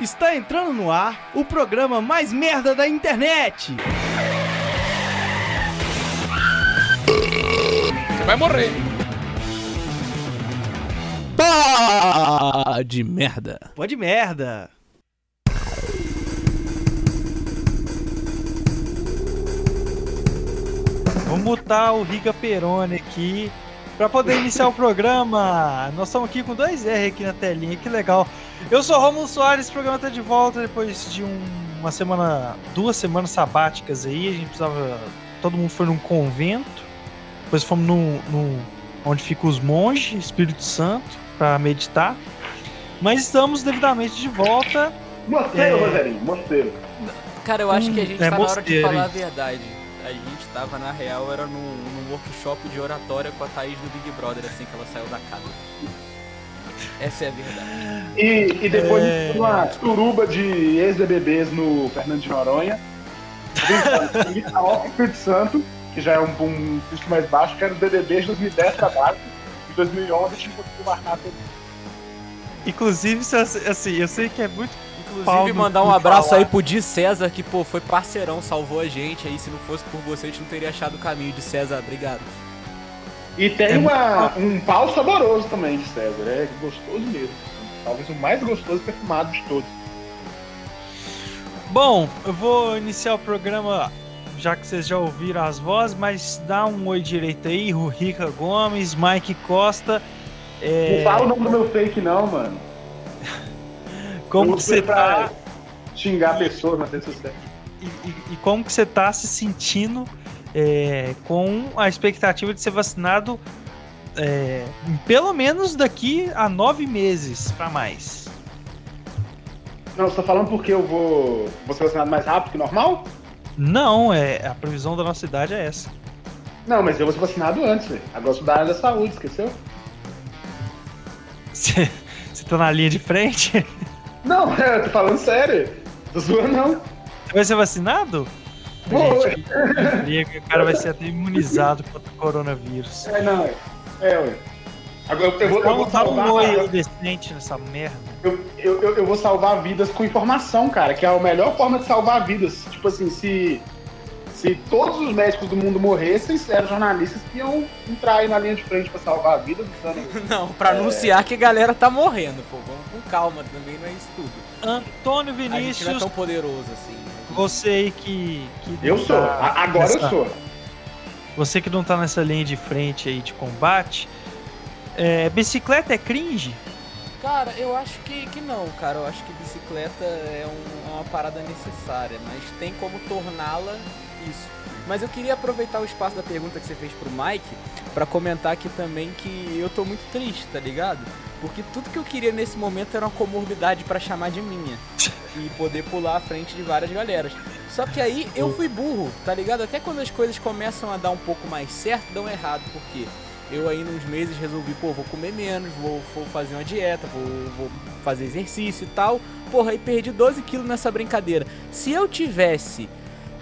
Está entrando no ar o programa mais merda da internet. Você vai morrer. Pá de merda. Pode merda. Vou mutar o Riga Peroni aqui para poder iniciar o programa. Nós estamos aqui com dois R aqui na telinha, que legal. Eu sou Romulo Soares, o programa está de volta depois de um, uma semana, duas semanas sabáticas aí. A gente precisava. Todo mundo foi num convento. Depois fomos num, num onde ficam os monges, Espírito Santo, para meditar. Mas estamos devidamente de volta. Mosteiro, é... Rogerinho, mosteiro. Cara, eu acho que a gente Hum, é tá na hora de falar a verdade. A gente tava, na real, era num, num workshop de oratória com a Thaís do Big Brother, assim que ela saiu da casa. Essa é a verdade. E, e depois É. uma suruba de ex-BBBs no Fernando de Noronha. Itaú Espírito Santo, que já é um, um custo mais baixo, que era os BBBs de 2010 pra baixo. Em 2011 tinha conseguido marcar todo Inclusive, se- assim, eu sei que é muito. Inclusive, mandar um abraço falar. aí pro Di César, que, pô, foi parceirão, salvou a gente aí. Se não fosse por você, a gente não teria achado o caminho de César. Obrigado. E tem É uma, um pau saboroso também de César, é gostoso mesmo. Talvez o mais gostoso perfumado de todos. Bom, eu vou iniciar o programa, já que vocês já ouviram as vozes, mas dá um oi direito aí, Rica Gomes, Mike Costa. É, Não fala o nome do meu fake, não, mano. como que você tá Xingar pessoas nas redes sociais. e, e- e como que você tá se sentindo é, com a expectativa de ser vacinado é, pelo menos daqui a nove meses para mais. Não, você tá falando porque eu vou, vou ser vacinado mais rápido que normal? Não, é a previsão da nossa idade é essa. Não, mas eu vou ser vacinado antes, velho. Agora eu sou da área da saúde, esqueceu? Você tá na linha de frente? Não, eu tô falando sério. Tô zoando, não. Você vai ser vacinado? Gente, que o cara vai ser até imunizado contra o coronavírus. É, não, é. É, ué. Agora eu, eu vou, eu Então vou um salvar. oi aí decente nessa merda. Eu, eu, eu, eu vou salvar vidas com informação, cara, que é a melhor forma de salvar vidas. Tipo assim, se, se todos os médicos do mundo morressem, eram jornalistas que iam entrar aí na linha de frente pra salvar vidas, usando Não, pra anunciar que a galera tá morrendo, pô. Vamos com calma também, não é isso tudo. Antônio A gente não é Vinícius, tão poderoso assim. Você aí que. que Eu sou, tá a- agora eu nessa- sou. Você que não tá nessa linha de frente aí de combate. é, bicicleta é cringe? Cara, eu acho que, que não, cara. Eu acho que bicicleta é, um- é uma parada necessária, mas tem como torná-la isso. Mas eu queria aproveitar o espaço da pergunta que você fez pro Mike pra comentar aqui também que eu tô muito triste, tá ligado? Porque tudo que eu queria nesse momento era uma comorbidade pra chamar de minha e poder pular à frente de várias galeras. Só que aí eu fui burro, tá ligado? Até quando as coisas começam a dar um pouco mais certo, dão errado, porque eu aí nos meses resolvi, pô, vou comer menos, vou, vou fazer uma dieta, vou, vou fazer exercício e tal. Porra, aí perdi 12 quilos nessa brincadeira. Se eu tivesse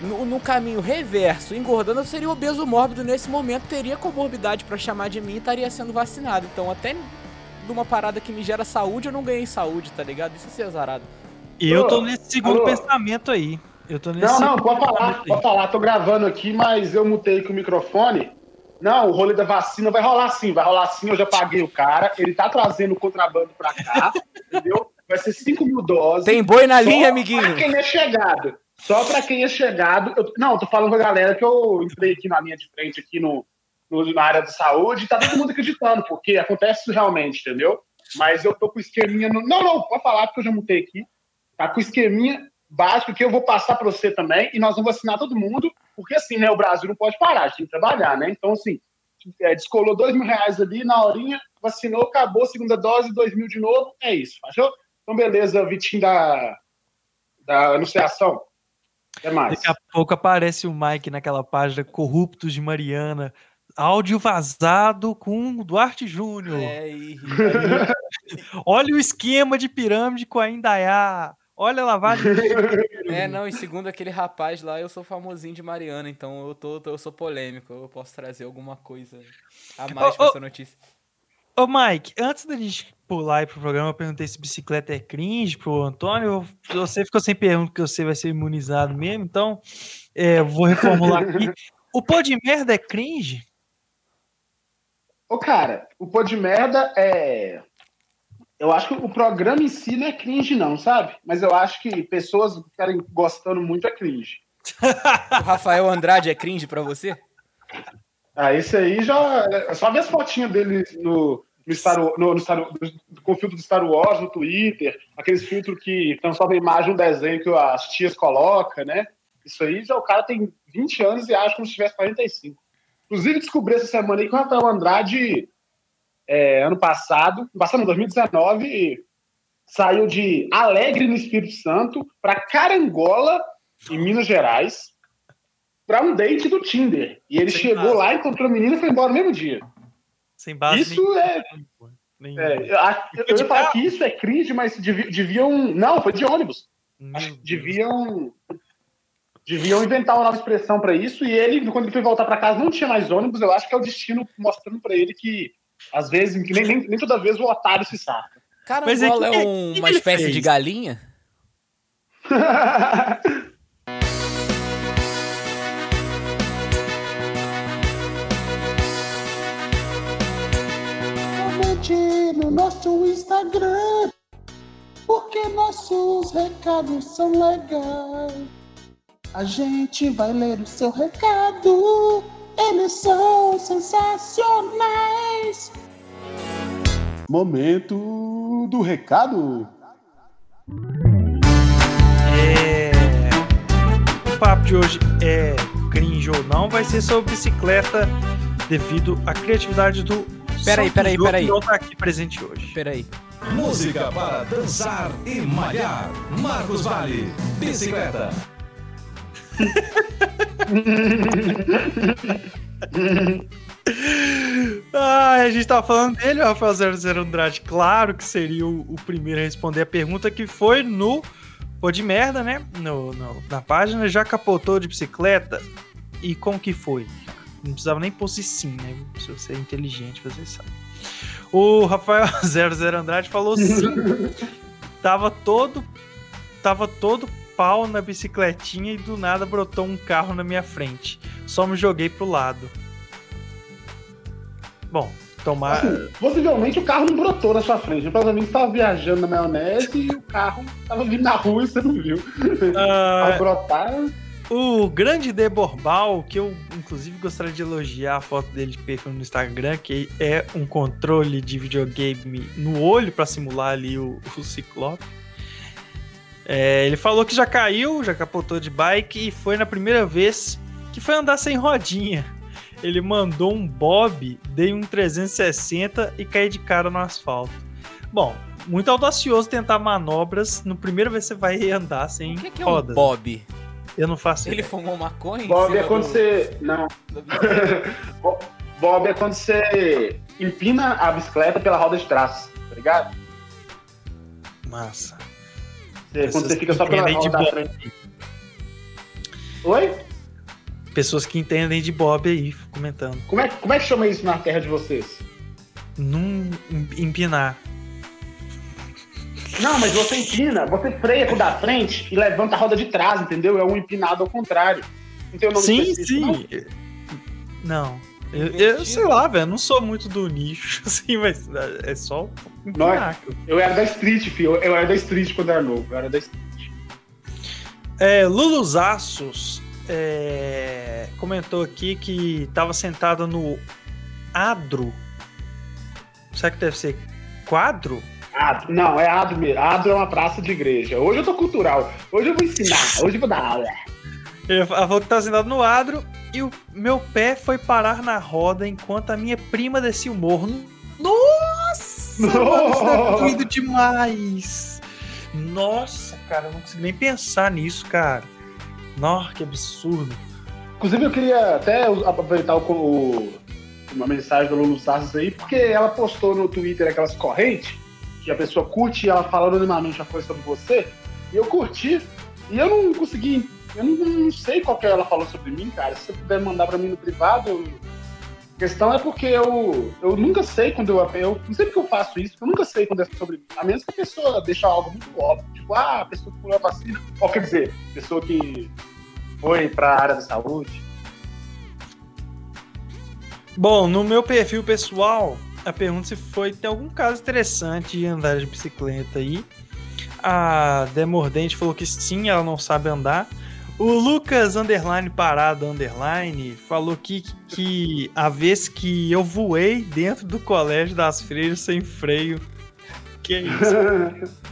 no, no caminho reverso, engordando, eu seria obeso mórbido nesse momento, teria comorbidade pra chamar de mim e estaria sendo vacinado. Então, até de uma parada que me gera saúde, eu não ganhei saúde, tá ligado? Isso é ser azarado. Eu tô nesse segundo alô? pensamento aí. Eu tô nesse Não, não, pode falar, pode falar. Tô gravando aqui, mas eu mutei com o microfone. Não, o rolê da vacina vai rolar sim, vai rolar sim. Eu já paguei o cara, ele tá trazendo o contrabando pra cá, entendeu? Vai ser 5 mil doses. Tem boi na linha, Pra amiguinho. quem é chegado. Só pra quem é chegado. Eu- não, tô falando com a galera que eu entrei aqui na linha de frente, aqui no, no- na área de saúde, e tá todo mundo acreditando, porque acontece isso realmente, entendeu? Mas eu tô com esqueminha. No... Não, não, pode falar, porque eu já mutei aqui. Tá com esqueminha básico que eu vou passar pra você também, e nós vamos vacinar todo mundo, porque assim, né, o Brasil não pode parar, a gente tem que trabalhar, né? Então, assim, é, descolou dois mil reais ali na horinha, vacinou, acabou, segunda dose, dois mil de novo, é isso, achou? Então, beleza, Vitinho da, da anunciação. Até mais. Daqui a pouco aparece o Mike naquela página Corruptos de Mariana. Áudio vazado com o Duarte Júnior. É, e... Olha o esquema de pirâmide com a Indaiá. Olha a lavagem. é, não, e segundo aquele rapaz lá, eu sou famosinho de Mariana, então eu, tô, eu sou polêmico, eu posso trazer alguma coisa a mais Ô, pra ô. essa notícia. Ô, Mike, antes da gente pular aí pro programa, eu perguntei se bicicleta é cringe pro Antônio. Você ficou sem pergunta que você vai ser imunizado mesmo, então é, vou reformular aqui. O pô de merda é cringe? Ô, cara, o pô de merda é. Eu acho que o programa em si não é cringe, não, sabe? Mas eu acho que pessoas que ficarem gostando muito é cringe. o Rafael Andrade é cringe pra você? Ah, esse aí já. É só ver as fotinhas dele no, no, Star, no, no Star, com o filtro do Star Wars no Twitter, aqueles filtros que transforma a imagem um desenho que as tias colocam, né? Isso aí já o cara tem 20 anos e acha como se tivesse 45. Inclusive, descobri essa semana aí que o Rafael Andrade, é, ano passado, em 2019, saiu de Alegre no Espírito Santo para Carangola, em Minas Gerais, para um date do Tinder. E ele Sem chegou base. lá, encontrou a menina e foi embora no mesmo dia. Sem base. Isso é. é eu, eu ia falar que isso é cringe, mas deviam. Não, foi de ônibus. Que deviam. Deviam inventar uma nova expressão para isso. E ele, quando ele foi voltar para casa, não tinha mais ônibus. Eu acho que é o destino mostrando para ele que, às vezes, nem, nem, nem, toda vez o otário se saca. Carangola é, é um, uma espécie fez? de galinha? no nosso Instagram, porque nossos recados são legais. A gente vai ler o seu recado, eles são sensacionais. Momento do recado. É... O papo de hoje é cringe ou não, vai ser sobre bicicleta devido à criatividade do Peraí, peraí, peraí. Não tá aqui presente hoje. Peraí. Música para dançar e malhar. Marcos Vale, bicicleta. ah, a gente tava falando dele, o Rafael 00 Andrade. Claro que seria o, o, primeiro a responder a pergunta que foi no Pô de merda, né? No, no, na página. Já capotou de bicicleta? E como que foi? Não precisava nem pôr sim, né? Se você é inteligente, você sabe. O Rafael 00 Andrade falou sim. tava todo. Tava todo pau na bicicletinha e do nada brotou um carro na minha frente. Só me joguei pro lado. Bom, tomar. Assim, possivelmente o carro não brotou na sua frente. Provavelmente estava viajando na maionese e o carro tava vindo na rua e você não viu. Uh... Ao brotar. O grande Deborbal, que eu inclusive gostaria de elogiar a foto dele de perfil no Instagram, que é um controle de videogame no olho para simular ali o, o Ciclope. É, ele falou que já caiu, já capotou de bike e foi na primeira vez que foi andar sem rodinha. Ele mandou um bob, dei um 360 e caí de cara no asfalto. Bom, muito audacioso tentar manobras. No primeiro vez você vai andar sem o que, que rodas. É um bob? Eu não faço Ele ideia. fumou maconha? Bob é quando do... você. Não. Bob é quando você empina a bicicleta pela roda de trás, tá ligado? Massa. Você, quando você fica só pela roda da frente. Oi? Pessoas que entendem de Bob aí, comentando. Como é, como é que chama isso na terra de vocês? Num empinar. Não, mas você empina, você freia com o da frente e levanta a roda de trás, entendeu? É um empinado ao contrário. Não tem o nome Sim, sim. Não. não. Eu, eu, sei lá, velho, não sou muito do nicho, assim, mas é só empinar. eu era da Street, filho. Eu, eu era da Street quando era novo. Eu era da Street. É, Lulus Aços é, comentou aqui que tava sentado no Adro. Será que deve ser quadro? Adro, não, é Adro mesmo. Adro é uma praça de igreja. Hoje eu tô cultural. Hoje eu vou ensinar. Hoje eu vou dar aula. Ele falou que tá sentado no Adro e o meu pé foi parar na roda enquanto a minha prima descia o morro. Nossa! Nossa! Mano, demais! Nossa, cara, eu não consigo nem pensar nisso, cara. Nossa, que absurdo. Inclusive, eu queria até aproveitar o, o uma mensagem do Lulu Sassos aí, porque ela postou no Twitter aquelas correntes que a pessoa curte e ela fala anonimamente a coisa sobre você, e eu curti, e eu não consegui, eu não, não sei qual que ela falou sobre mim, cara. Se você puder mandar pra mim no privado, eu, A questão é porque eu, eu nunca sei quando eu, eu. Não sei porque eu faço isso, eu nunca sei quando é sobre. A menos que a pessoa deixe algo muito óbvio. Tipo, ah, a pessoa que pulou a vacina. Ou quer dizer, pessoa que foi para a área da saúde. Bom, no meu perfil pessoal, a pergunta se foi tem algum caso interessante de andar de bicicleta aí. A Demordente falou que sim, ela não sabe andar. O Lucas Underline Parado Underline falou que, que a vez que eu voei dentro do colégio das freiras sem freio. Que isso?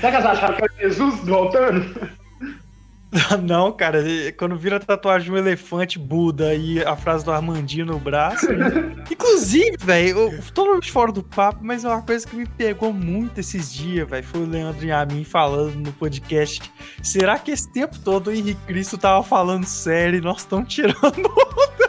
Será que elas acharam que era Jesus voltando? Não, cara, quando vira a tatuagem de um elefante Buda e a frase do Armandinho no braço. Inclusive, velho, tô fora do papo, mas é uma coisa que me pegou muito esses dias, velho. Foi o Leandro e a mim falando no podcast. Será que esse tempo todo o Henrique Cristo tava falando sério e nós estamos tirando onda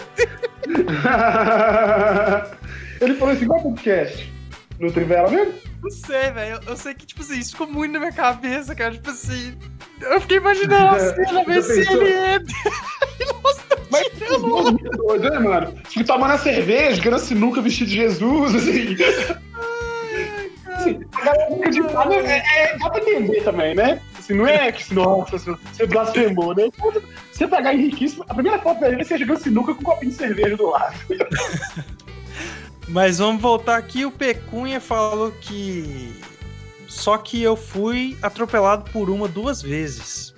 Ele falou assim, qual podcast? No Trivela mesmo? Não sei, velho. Eu sei que, tipo assim, isso ficou muito na minha cabeça, cara. Tipo assim. Eu fiquei imaginando a cena, ver se ele é. Mas muito doido, né, mano? Tipo, tomando a cerveja, querendo sinuca vestido de Jesus, assim. assim a galera nunca de nada é, é, dá pra entender também, né? Assim, não é que, nossa, você blasfemou, né? Você pegar Henriquíssimo, a primeira foto dele é você jogando sinuca com um copinho de cerveja do lado. Mas vamos voltar aqui. O Pecunha falou que. Só que eu fui atropelado por uma duas vezes.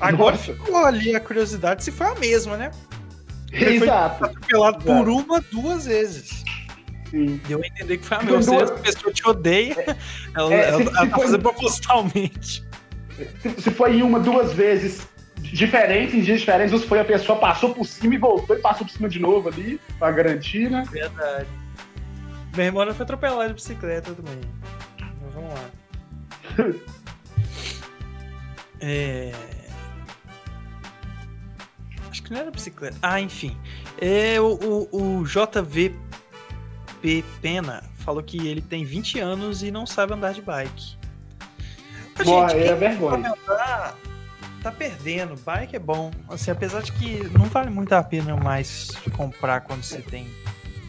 Agora Nossa. ficou ali a curiosidade se foi a mesma, né? Ele Exato. Foi atropelado Exato. por uma duas vezes. Sim. Deu a entender que foi a mesma. Se a pessoa te odeia, é, ela, é, ela, se, ela se tá fazendo propositalmente. Se foi uma, duas vezes diferentes, em dias diferentes, se foi a pessoa passou por cima e voltou e passou por cima de novo ali, pra garantir, né? Verdade. Irmão foi atropelado de bicicleta também. Mas vamos lá. é... Acho que não era bicicleta. Ah, enfim. É, o, o, o JVP Pena falou que ele tem 20 anos e não sabe andar de bike. Boa, gente, é vergonha. Andar, tá perdendo. Bike é bom. Assim, apesar de que não vale muito a pena mais comprar quando você tem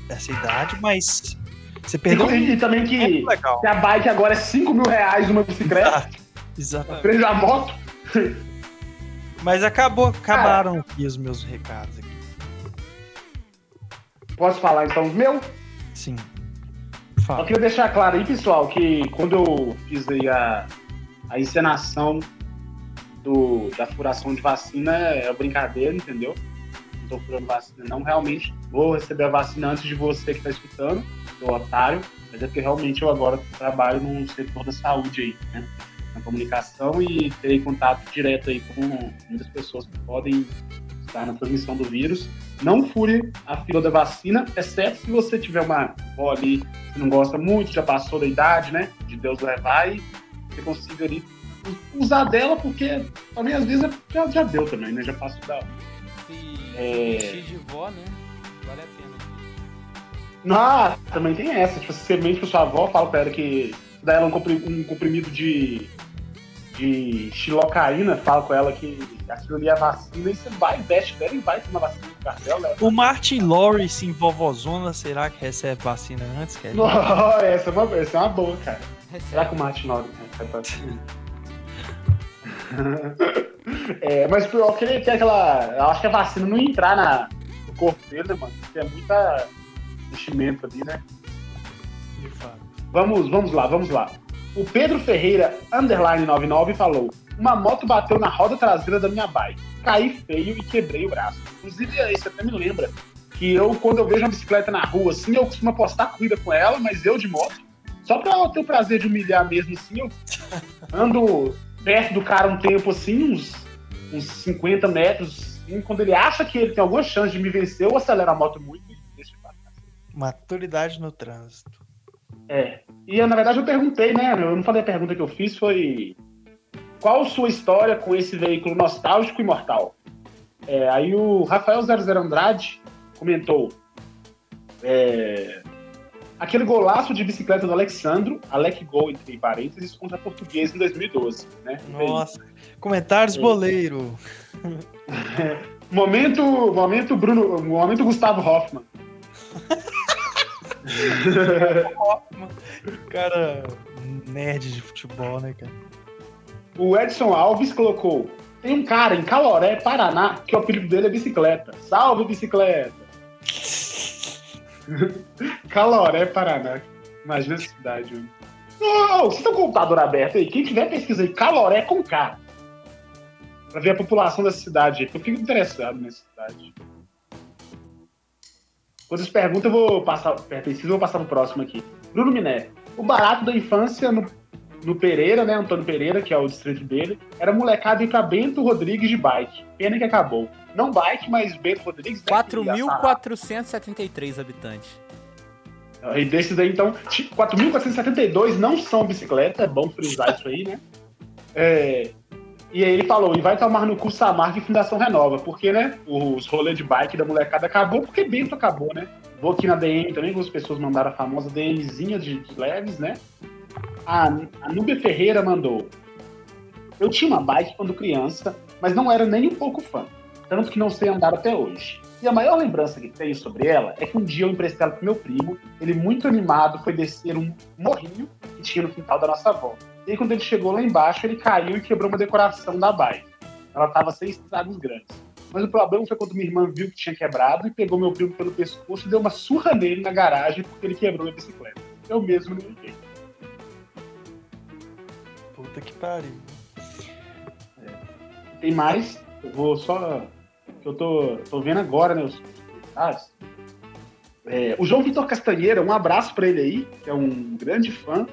essa idade, mas você perdeu. E, e também que, que, a bike agora é 5 mil reais uma bicicleta. Exatamente. Preço da moto. Mas acabou, acabaram aqui os meus recados aqui. Posso falar então os meus? Sim. Fala. Eu queria deixar claro aí, pessoal, que quando eu fiz aí a, a encenação do, da furação de vacina é brincadeira, entendeu? Não estou furando vacina, não. Realmente vou receber a vacina antes de você que está escutando, do otário, mas é porque realmente eu agora trabalho no setor da saúde aí, né? Na comunicação e terei contato direto aí com muitas pessoas que podem estar na transmissão do vírus. Não fure a fila da vacina, exceto se você tiver uma avó ali que não gosta muito, já passou da idade, né? De Deus levar e você consiga ali usar dela, porque também às vezes já, já deu também, né? Já passo da. Se é... de vó, né? Vale a pena. Ah, também tem essa. Tipo, se você mente pra sua avó, fala pra ela que dá ela um comprimido de, de xilocaína, fala com ela que aquilo ali é vacina, e você vai, veste dela e vai tomar vacina no cartel. Né? O Martin Lawrence em Vovozona, será que recebe vacina antes? Essa, é uma, essa é uma boa, cara. Será que o Martin Lawrence recebe vacina? É, mas o pior que ele tem aquela. Eu acho que a vacina não ia entrar na, no corpo dele, né, mano? Porque é muita investimento ali, né? De fato. Vamos, vamos lá, vamos lá. O Pedro Ferreira, underline 99, falou: Uma moto bateu na roda traseira da minha bike. Caí feio e quebrei o braço. Inclusive, isso até me lembra que eu, quando eu vejo uma bicicleta na rua, assim, eu costumo apostar corrida com ela, mas eu de moto. Só pra ter o prazer de humilhar mesmo, assim, eu ando perto do cara um tempo assim, uns, uns 50 metros. E quando ele acha que ele tem alguma chance de me vencer, eu acelero a moto muito e deixo passar. Maturidade no trânsito. É. E na verdade eu perguntei, né? Eu não falei a pergunta que eu fiz, foi qual sua história com esse veículo nostálgico e mortal? É, aí o Rafael 00 Andrade comentou. É, aquele golaço de bicicleta do Alexandro, Alec Gol, entre parênteses, contra a Portuguesa em 2012. Né? Nossa, comentários é. boleiro. Momento, momento Bruno, momento Gustavo Hoffman. Cara, nerd de futebol, né, cara? O Edson Alves colocou: tem um cara em Caloré, Paraná, que o apelido dele é bicicleta. Salve, bicicleta! Caloré, Paraná. Imagina a cidade, mano. Ô, vocês estão com o computador aberto aí? Quem tiver, pesquisa aí. Caloré com K. Pra ver a população dessa cidade Eu fico interessado nessa cidade. Quando vocês perguntam, eu vou passar. Pesquisa, eu vou passar pro próximo aqui. Bruno Miné. O barato da infância no, no Pereira, né? Antônio Pereira, que é o distrito dele, era molecada ir pra Bento Rodrigues de bike. Pena que acabou. Não bike, mas Bento Rodrigues. né, que ia falar. 4.473 habitantes. E desses daí, então, 4.472 não são bicicleta, é bom frisar isso aí, né? É, e aí ele falou, e vai tomar no cu Samarca e Fundação Renova, porque, né, os rolês de bike da molecada acabou, porque Bento acabou, né? Vou aqui na DM também, algumas pessoas mandaram a famosa DMzinha de, de leves, né? A, Núbia Ferreira mandou, eu tinha uma bike quando criança, mas não era nem um pouco fã, tanto que não sei andar até hoje. E a maior lembrança que tenho sobre ela é que um dia eu emprestei ela pro meu primo, ele muito animado foi descer um morrinho que tinha no quintal da nossa avó. E aí quando ele chegou lá embaixo, ele caiu e quebrou uma decoração da bike. Ela tava sem estragos grandes. Mas o problema foi quando minha irmã viu que tinha quebrado e pegou meu primo pelo pescoço e deu uma surra nele na garagem porque ele quebrou a bicicleta. Eu mesmo não liguei. Puta que pariu. Tem mais, eu vou só. Eu tô, tô vendo agora, né? Os comentários. É, o João Vitor Castanheira, um abraço pra ele aí, que é um grande fã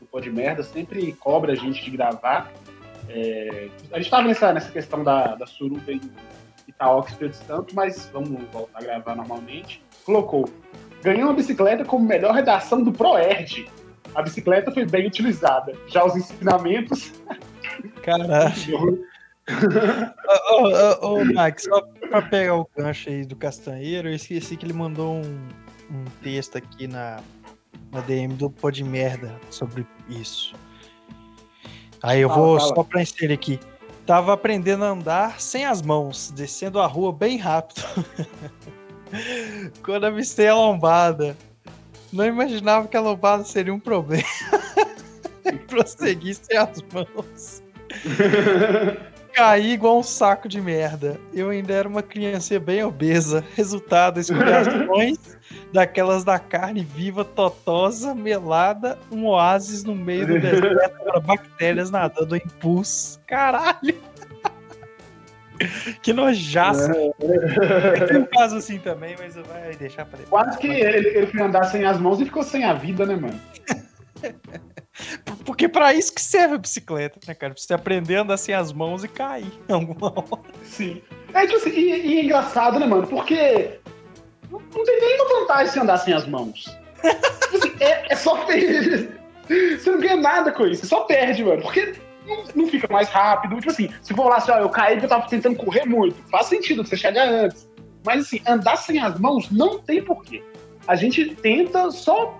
do Pode Merda, sempre cobra a gente de gravar. É, a gente tava nessa, nessa questão da, da suruba em Itaox Espírito Santo, mas vamos voltar a gravar normalmente. Colocou: ganhou uma bicicleta como melhor redação do ProErd. A bicicleta foi bem utilizada. Já os ensinamentos. Caralho. Ô, ô, ô, Max, só pra pegar o gancho aí do Castanheiro, eu esqueci que ele mandou um, um texto aqui na, na DM do Pô de Merda sobre isso. Aí eu Fala, vou fala. só pra inserir aqui. Tava aprendendo a andar sem as mãos, descendo a rua bem rápido. Quando avistei a lombada. Não imaginava que a lombada seria um problema. e as mãos. Caí igual um saco de merda. Eu ainda era uma criança bem obesa. Resultado, escoriações daquelas da carne viva, totosa, melada, um oásis no meio do deserto para bactérias nadando em pus. Caralho! que nojaço. Tem um caso assim também, mas vai deixar pra ele. Quase que ele, ele foi andar sem as mãos e ficou sem a vida, né, mano? Porque pra isso que serve a bicicleta, né, cara? Pra você aprender a andar sem as mãos e cair em alguma hora. Sim. É tipo assim, e, e é engraçado, né, mano? Porque não, não tem nenhuma vantagem se andar sem as mãos. Tipo assim, é, é só perder. Você não ganha nada com isso, você só perde, mano. Porque não, fica mais rápido. Tipo assim, se for lá assim, ó, eu caí porque eu tava tentando correr muito. Faz sentido você chegar antes. Mas assim, andar sem as mãos não tem porquê. A gente tenta só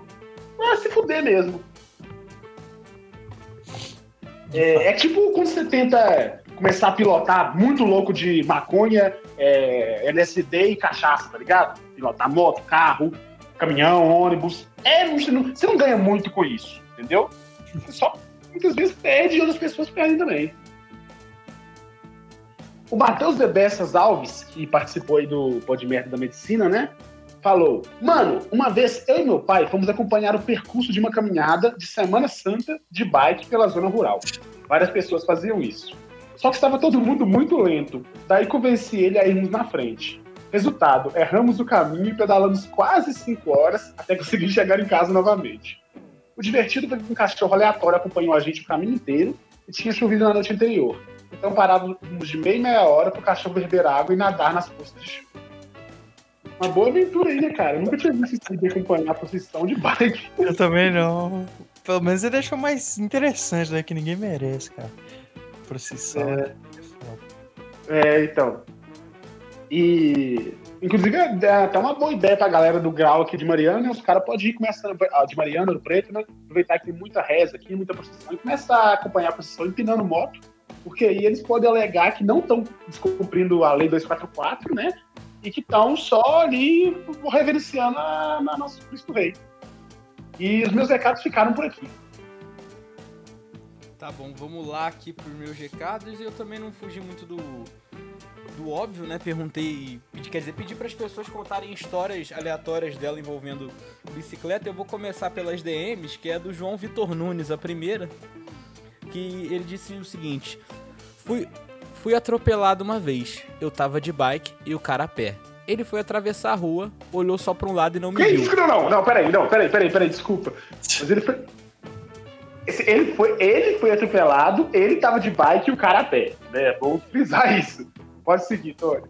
pra se fuder mesmo. É, é tipo quando você tenta começar a pilotar muito louco de maconha, é, LSD e cachaça, tá ligado? Pilotar moto, carro, caminhão, ônibus. É, você não, você não ganha muito com isso, entendeu? Você só muitas vezes perde e outras pessoas perdem também. O Matheus Bebessas Alves, que participou aí do Pode Merda da Medicina, né? Falou: Mano, uma vez eu e meu pai fomos acompanhar o percurso de uma caminhada de Semana Santa de bike pela zona rural. Várias pessoas faziam isso. Só que estava todo mundo muito lento. Daí convenci ele a irmos na frente. Resultado, erramos o caminho e pedalamos quase 5 horas até conseguir chegar em casa novamente. O divertido foi que um cachorro aleatório acompanhou a gente o caminho inteiro e tinha chovido na noite anterior. Então parávamos de meia e meia hora para o cachorro beber água e nadar nas poças de chuva. Uma boa aventura aí, né, cara? Eu nunca tinha visto esse de acompanhar a procissão de bike. Eu também não. Pelo menos ele deixou mais interessante, né? Que ninguém merece, cara. Procissão. É. É, então. E. Inclusive, é até uma boa ideia pra galera do grau aqui de Mariana, né? Os caras podem ir começando. De Mariana, do Preto, né? Aproveitar que tem muita reza aqui, muita procissão, e começar a acompanhar a procissão empinando moto. Porque aí eles podem alegar que não estão descumprindo a lei 244, né? E que estão só ali reverenciando a, a nosso Cristo Rei. E os meus recados ficaram por aqui. Tá bom, vamos lá aqui pros meus recados. Eu também não fugi muito do, do óbvio, né? Perguntei, pedi, quer dizer, pedi para as pessoas contarem histórias aleatórias dela envolvendo bicicleta. Eu vou começar pelas DMs, que é do João Vitor Nunes, a primeira, que ele disse o seguinte: Fui, fui atropelado uma vez. Eu tava de bike e o cara a pé. Ele foi atravessar a rua, olhou só para um lado e não me Que viu. isso? Não, não, não, peraí, não, peraí, peraí, peraí, desculpa. Mas ele foi. Ele foi, ele foi atropelado, ele tava de bike e o cara a pé. Né? Vamos frisar isso. Pode seguir, Tony.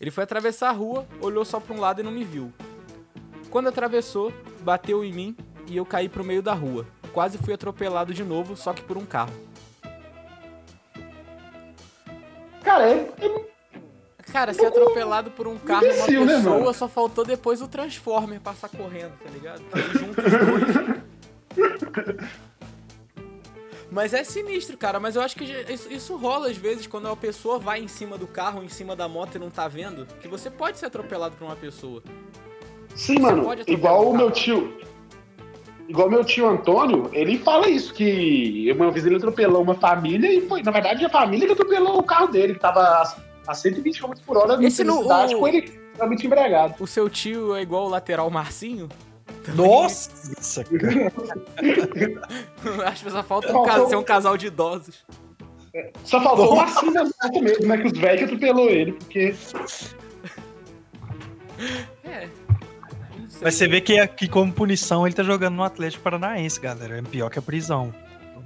Ele foi atravessar a rua, olhou só pra um lado e não me viu. Quando atravessou, bateu em mim e eu caí pro meio da rua. Quase fui atropelado de novo, só que por um carro. Cara, é, é- Cara, ser atropelado por um carro e uma né, pessoa, mano? só faltou depois o Transformer passar correndo, tá ligado? Aí junta os dois. Mas é sinistro, cara. Mas eu acho que isso, isso rola às vezes quando uma pessoa vai em cima do carro, em cima da moto e não tá vendo. Que você pode ser atropelado por uma pessoa. sim, mano. pode atropelar Igual o meu tio. Igual meu tio Antônio, ele fala isso, que uma vez ele atropelou uma família e foi, na verdade, a família que atropelou o carro dele, que tava a, a 120 km por hora na Esse no- cidade o- com ele realmente embriagado. O seu tio é igual o lateral Marcinho? Nossa, cara. Acho que só falta um Faltou- ca- ser um casal de idosos. Só faltou uma vacina mesmo, né? Que os velhos atropelou ele, porque. É. Mas você vê que, que como punição ele tá jogando no Atlético Paranaense, galera. É pior que a prisão.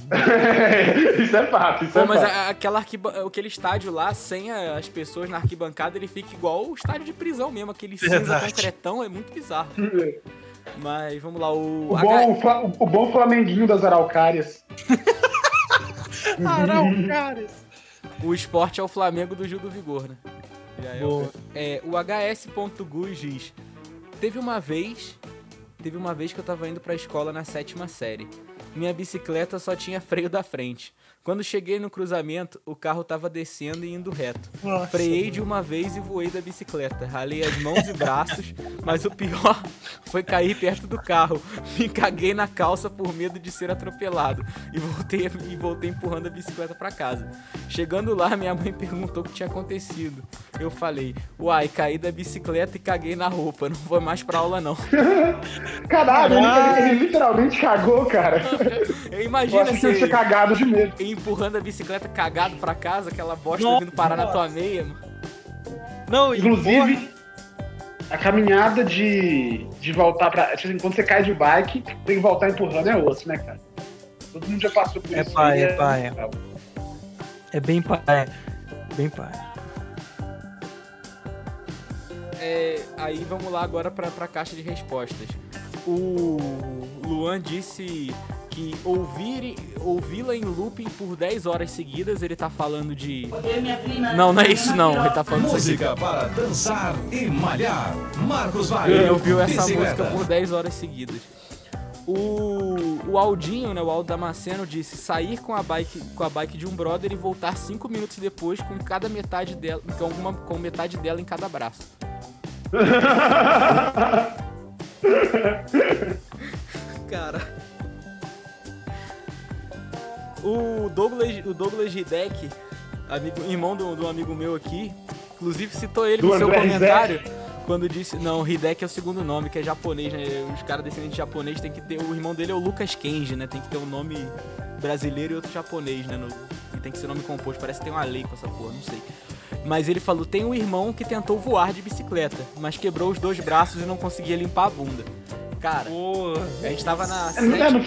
isso é fato, isso Pô, é mas fato. a- aquela arquiba- aquele estádio lá, sem a- as pessoas na arquibancada, ele fica igual o estádio de prisão mesmo. Aquele cinza Verdade. concretão é muito bizarro. Mas vamos lá, o. O H- bom, o, Fla- o bom Flamenguinho das Araucárias. O esporte é o Flamengo do Gil do Vigor, né? Já é, o- é, o HS.gus diz: Teve uma vez. Teve uma vez que eu tava indo pra escola na sétima série. Minha bicicleta só tinha freio da frente. Quando cheguei no cruzamento, o carro tava descendo e indo reto. Freiei de uma vez e voei da bicicleta. Ralei as mãos e braços, mas o pior foi cair perto do carro. Me caguei na calça por medo de ser atropelado e voltei, e voltei empurrando a bicicleta pra casa. Chegando lá, minha mãe perguntou o que tinha acontecido. Eu falei: Uai, caí da bicicleta e caguei na roupa. Não vou mais pra aula, não. Caralho, ele, ele literalmente cagou, cara. Eu Eu imagino acho que ele tinha você cagado de medo. Empurrando a bicicleta cagado pra casa, aquela bosta Nossa. vindo parar na tua meia, mano. Não, Inclusive, a caminhada de, de voltar pra. Tipo assim, quando você cai de bike, tem que voltar empurrando é osso, né, cara? Todo mundo já passou por É isso. pai, aí, é pai. é bem pai. Bem pai. É, aí vamos lá agora pra, pra caixa de respostas. O Luan disse que ouvir, ouvi-la em looping por 10 horas seguidas, ele tá falando de. Não, não é isso não, ele tá falando isso. Música para dançar e malhar. Marcos Vale. Ele ouviu essa Bicicleta. música por 10 horas seguidas. O, o Aldinho, né, o Aldo Damasceno, disse sair com a, bike, com a bike de um brother e voltar 5 minutos depois com cada metade dela, com, alguma, com metade dela em cada braço. Cara. O Douglas, o Douglas Hideki, amigo, irmão do, do amigo meu aqui, inclusive citou ele Do no seu comentário. Quando disse. Não, Hideki é o segundo nome, que é japonês, né? Os caras descendentes de japonês tem que ter. O irmão dele é o Lucas Kenji, né? Tem que ter um nome brasileiro e outro japonês, né? No, e tem que ser nome composto. Parece que tem uma lei com essa porra, não sei. Mas ele falou: tem um irmão que tentou voar de bicicleta, mas quebrou os dois braços e não conseguia limpar a bunda. Cara, a gente tava na. É, sétima-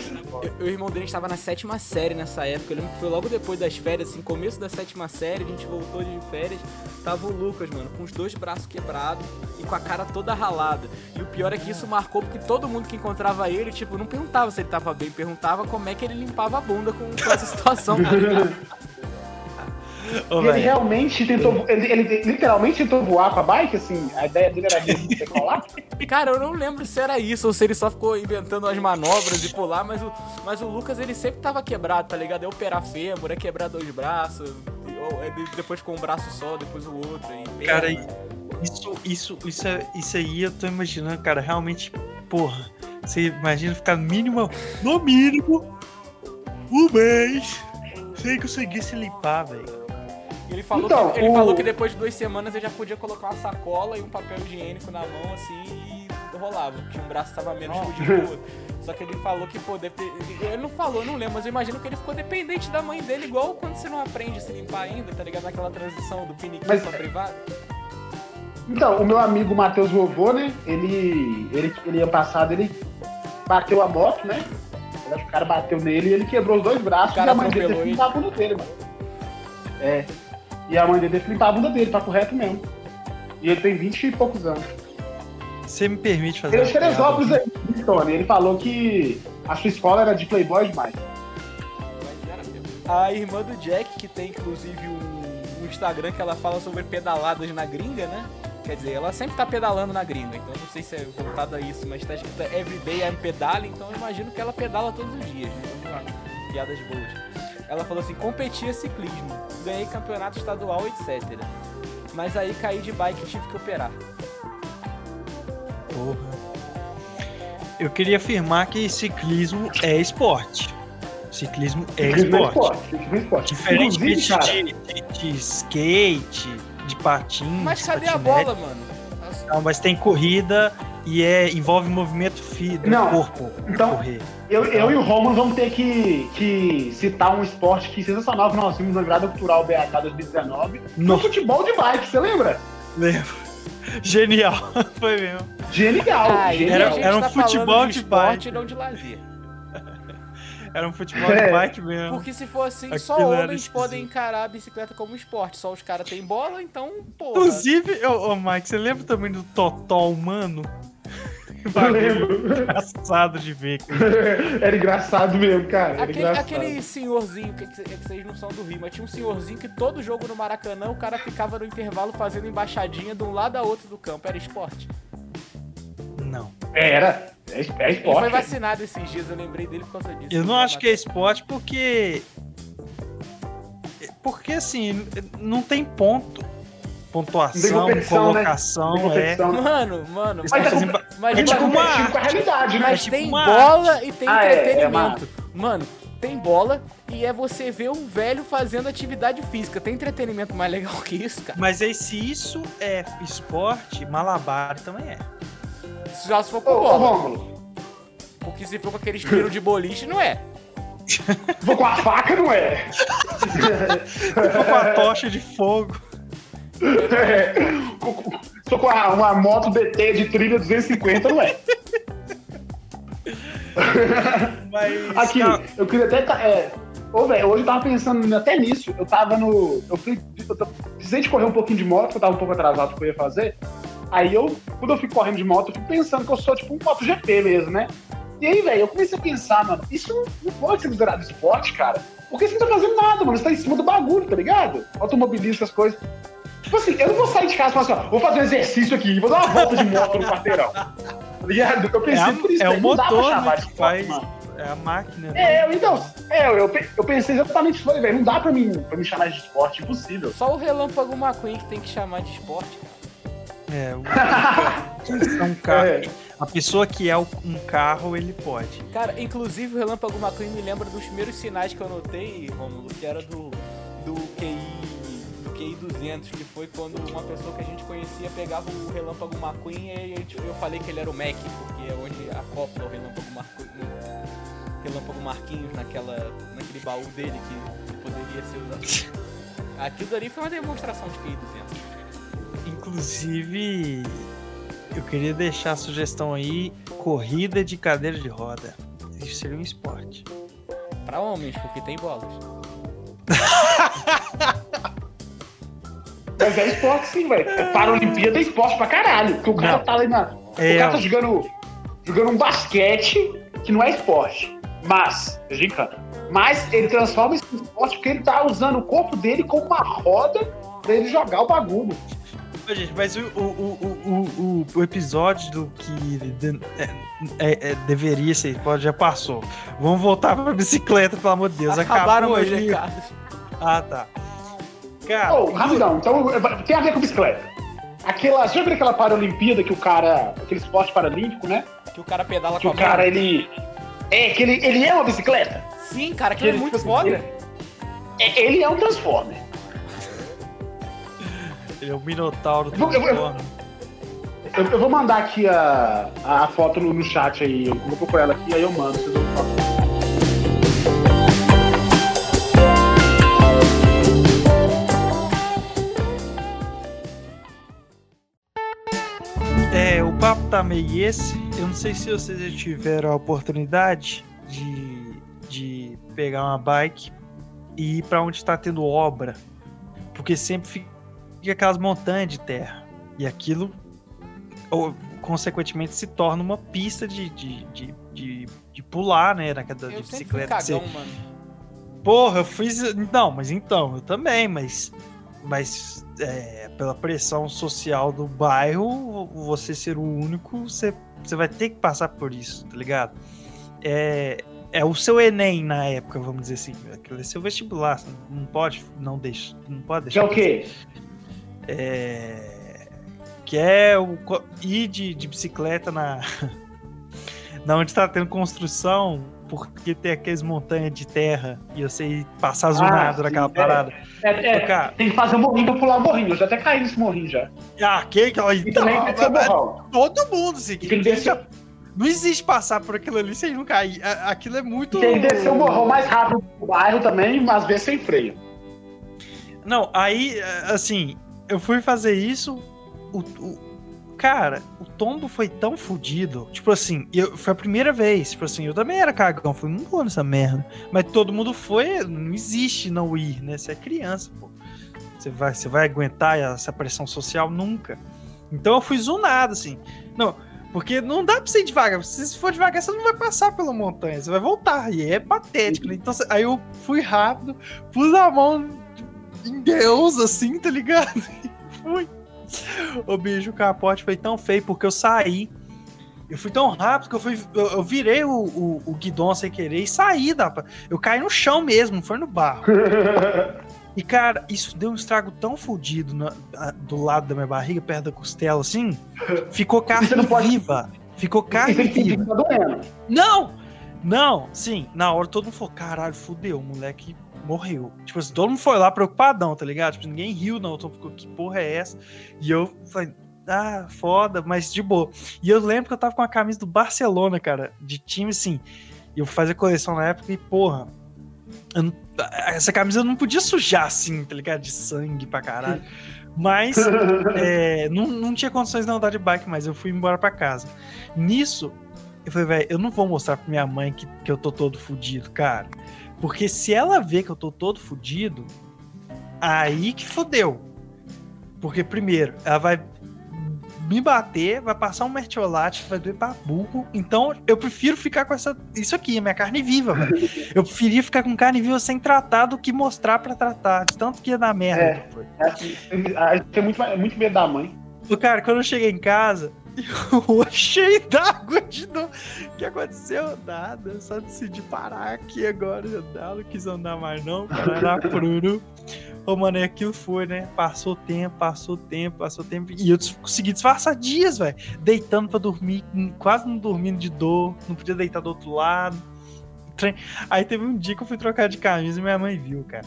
eu- o irmão dele estava na sétima série nessa época. Eu lembro que foi logo depois das férias, assim, começo da sétima série, a gente voltou de férias. Tava o Lucas, mano, com os dois braços quebrados e com a cara toda ralada. E o pior é que isso marcou porque todo mundo que encontrava ele, tipo, não perguntava se ele tava bem, perguntava como é que ele limpava a bunda com, com essa situação, tá ligado? Ô, E ele realmente tentou. Ele, ele literalmente tentou voar com a bike, assim. A ideia dele era decolar. Cara, eu não lembro se era isso ou se ele só ficou inventando as manobras e pular, mas o, mas o Lucas ele sempre tava quebrado, tá ligado? É operar fêmur, é quebrar dois braços, ou é de- depois com um braço só, depois o outro. E Cara, isso, isso, isso, é- isso aí eu tô imaginando, cara, realmente, porra. Você imagina ficar no mínimo, no mínimo, um mês sem conseguir se limpar, velho. Ele falou, Então, que, ele o- falou que depois de duas semanas ele já podia colocar uma sacola e um papel higiênico na mão, assim, e rolava, porque um braço tava menos fudido que o outro. Só que ele falou que, pô, depe- ele não falou, não lembro, mas eu imagino que ele ficou dependente da mãe dele, igual quando você não aprende a se limpar ainda, tá ligado? Naquela transição do piniquinho Mas- pra privado. Então, o meu amigo Matheus Vovô, né? Ele, ele, ele ano passado, ele bateu a moto, né? O cara bateu nele e ele quebrou os dois braços O cara e a mãe dele teve bunda dele, mano. É. E a mãe dele teve que limpar a bunda dele, papo reto mesmo. E ele tem 20 e poucos anos. Você me permite fazer Ele é de uma piada? Teresópolis aí, Tony. Ele falou que a sua escola era de playboy demais. A irmã do Jack, que tem inclusive um, um Instagram que ela fala sobre pedaladas na gringa, né? Quer dizer, ela sempre tá pedalando na gringa, então não sei se é voltado a isso, mas tá escrito Everyday I'm Pedaling, então eu imagino que ela pedala todos os dias, né? Vamos lá, piadas boas. Ela falou assim, competia ciclismo, ganhei campeonato estadual, etc. Mas aí caí de bike e tive que operar. Porra. Eu queria afirmar que ciclismo é esporte. Ciclismo é é esporte. é esporte. Diferente Inclusive, cara, de, de- de skate, de patins. Mas cadê a patinete. bola, mano? Não, mas tem corrida e é, envolve movimento fi, do Não. corpo. Então, correr. Eu, eu e o Romulo vamos ter que, que citar um esporte que sensacional que nós vimos na Grada Cultural BH 2019. No futebol de bike, você lembra? Lembro. Genial. Foi mesmo. Genial. Aí genial. Era- era um tá futebol de de bike. não de lazer. Era um futebol de É. bike mesmo. Porque se for assim, Aquilo só homens podem encarar a bicicleta como esporte. Só os caras têm bola, então, porra. Inclusive, ô, ô Mike, você lembra também do Totó humano? Engraçado de ver. cara. Era engraçado mesmo, cara. Era Aquele, engraçado. aquele senhorzinho, que, que, que vocês não são do Rio, mas tinha um senhorzinho que todo jogo no Maracanã o cara ficava no intervalo fazendo embaixadinha de um lado a outro do campo. Era esporte. Não. Era. É, é Ele foi esporte. vacinado esses dias, eu lembrei dele por causa disso. Eu não acho que é esporte porque. Porque assim, não tem ponto. Pontuação, competição, né? colocação, Tem é. Mano, mano, Mas, mas, tá, Mas é tipo uma com a realidade, né? mas tipo tem uma bola e tem Ah, é, é entretenimento. Mano, tem bola e é você ver um velho fazendo atividade física. Tem entretenimento mais legal que isso, cara? Mas aí, se isso é esporte, malabar também é. Só se for Ô, com ô, bola. Rômulo, Porque se for com aquele espiro de boliche, não é. vou com a faca, não é? Ficou com a tocha de fogo. É. Com- com- Sou com a- uma moto DT de trilha 250, não é? Mas. Aqui, eu queria até. tá- É, ô, velho, hoje eu tava pensando até nisso. Eu tava no. Eu, fui, eu tô- precisei de correr um pouquinho de moto, porque eu tava um pouco atrasado do que eu ia fazer. Aí eu, quando eu fico correndo de moto, eu fico pensando que eu sou tipo um MotoGP mesmo, né? E aí, velho, eu comecei a pensar, mano, isso não, não pode ser considerado esporte, cara. Porque você não tá fazendo nada, mano. Você tá em cima do bagulho, tá ligado? Automobilista, as coisas. Tipo assim, eu não vou sair de casa e falar assim, ó, vou fazer um exercício aqui, vou dar uma volta de moto no quarteirão. Tá ligado? Eu é, pensei a- por isso, é velho, o não dá pra motor chamar né, de que faz. É a máquina. né? É, eu, então, é, eu, eu pensei exatamente isso, falei, velho, não dá pra mim, pra me chamar de esporte, impossível. Só o Relâmpago McQueen que tem que chamar de esporte, cara. É, o, é um carro. É. A pessoa que é um carro, ele pode. Cara, inclusive o Relâmpago McQueen me lembra dos primeiros sinais que eu notei, Romulo, que era do, do QI do QI 200, que foi quando uma pessoa que a gente conhecia pegava o Relâmpago McQueen e aí eu- eu falei que ele era o Mac, porque é onde acopla o Relâmpago McQueen, Relâmpago Marquinhos naquela, naquele baú dele que poderia ser usado. Aquilo ali foi uma demonstração de QI 200. Inclusive, eu queria deixar a sugestão aí: corrida de cadeira de roda. Isso seria um esporte. Pra homens, porque tem bolas. Mas é esporte sim, velho. É Paralimpíada é esporte pra caralho. Porque o cara Não. tá ali na. É, o cara tá jogando, jogando um basquete que não é esporte. Mas, gincana. Mas ele transforma isso em esporte porque ele tá usando o corpo dele como uma roda pra ele jogar o bagulho. Gente, mas o, o, o, o, o, o episódio do que de- é, é- é- deveria ser, pode, já passou. Vamos voltar pra bicicleta, pelo amor de Deus. Acabaram Acabou. Ah, tá. Cara, Ô, rapidão, então tem a ver com bicicleta. Aquela, já viu aquela Paralimpíada que o cara. aquele esporte paralímpico, né? Que o cara pedala Que com o a cara, mão. ele. É, que ele, ele é uma bicicleta. Sim, cara, aquilo é Ele, muito tipo, foda. ele- É, Ele é um Transformer. ele é o Minotauro do Eu- eu- Transformer. Eu, eu vou mandar aqui a, a foto no, no chat aí. Eu vou procurar ela aqui, aí eu mando. Vocês vão falar. Meio esse. Eu não sei se vocês já tiveram a oportunidade de, de pegar uma bike e ir pra onde tá tendo obra. Porque sempre fica aquelas montanhas de terra. E aquilo, ou, consequentemente, se torna uma pista de, de, de, de, de pular, né? Naquela de Eu fui bicicleta. você- cagão, mano. Porra, eu fiz. Não, mas então, eu também, mas. Mas é, pela pressão social do bairro, você ser o único, você, você vai ter que passar por isso, tá ligado? É, é o seu Enem na época, vamos dizer assim. Aquilo é seu vestibular. Você não pode, não deixa. Não pode Que é deixar. o quê? É, que é o ir de, de bicicleta na, na onde tá tendo construção, porque tem aqueles montanhas de terra e você ir passar zonado sim, naquela é. parada. É, é, Cara, tem que fazer um morrinho pra pular o morrinho. Eu já até caí nesse morrinho já. ah, quem que ela E também que. Todo mundo, assim. E tem que descer, Não existe passar por aquilo ali sem não cair. Aquilo é muito. tem que descer o morrão mais rápido do bairro também, às vezes sem freio. Não, aí, assim, eu fui fazer isso. O, o- cara, o tombo foi tão fodido. Tipo assim, eu, foi a primeira vez. Tipo assim, eu também era cagão. Falei, não vou nessa merda. Mas todo mundo foi. Não existe não ir, né? Você é criança, pô. Você vai, você vai aguentar essa pressão social? Nunca. Então eu fui zonado, assim. Não, porque não dá pra você ir devagar. Se for devagar, você não vai passar pela montanha. Você vai voltar. E é patético, né? Então, aí eu fui rápido, pus a mão em Deus, assim, tá ligado? E fui. O bicho, o capote foi tão feio porque eu saí. Eu fui tão rápido que eu fui. Eu, eu virei o, o, o guidão sem querer e saí da. Eu caí no chão mesmo, não foi no barro. E, cara, isso deu um estrago tão fodido do lado da minha barriga, perto da costela, assim. Ficou carne pode- viva. Ficou carne viva. tá. Não! Não, sim, na hora todo mundo falou, caralho, fudeu, moleque morreu. Tipo assim, todo mundo foi lá preocupadão, tá ligado? Tipo, ninguém riu, não. Todo mundo ficou, que porra é essa? E eu falei, ah, foda, mas de boa. E eu lembro que eu tava com a camisa do Barcelona, cara, de time assim. Eu fazia coleção na época e, porra, não- essa camisa eu não podia sujar assim, tá ligado? De sangue pra caralho. Mas é, não, não tinha condições de andar de bike, mas eu fui embora pra casa. Nisso, eu falei, velho, eu não vou mostrar pra minha mãe que, que eu tô todo fudido, cara. Porque se ela ver que eu tô todo fudido, aí que fodeu. Porque, primeiro, ela vai me bater, vai passar um mertiolate vai doer pra burro. Então, eu prefiro ficar com essa. Isso aqui, minha carne viva, velho. Eu preferia ficar com carne viva sem tratar do que mostrar pra tratar. De tanto que ia dar merda. É. foi. A gente tem muito, muito medo da mãe. O cara, quando eu cheguei em casa, eu achei d'água de novo. O que aconteceu? Nada. Eu só decidi parar aqui agora de andar. Não quis andar mais, não. Parar pruru. Ô, mano, e aquilo foi, né? Passou tempo, passou tempo, passou tempo. E eu consegui disfarçar dias, velho. Deitando pra dormir, quase não dormindo de dor. Não podia deitar do outro lado. Aí teve um dia que eu fui trocar de camisa e minha mãe viu, cara.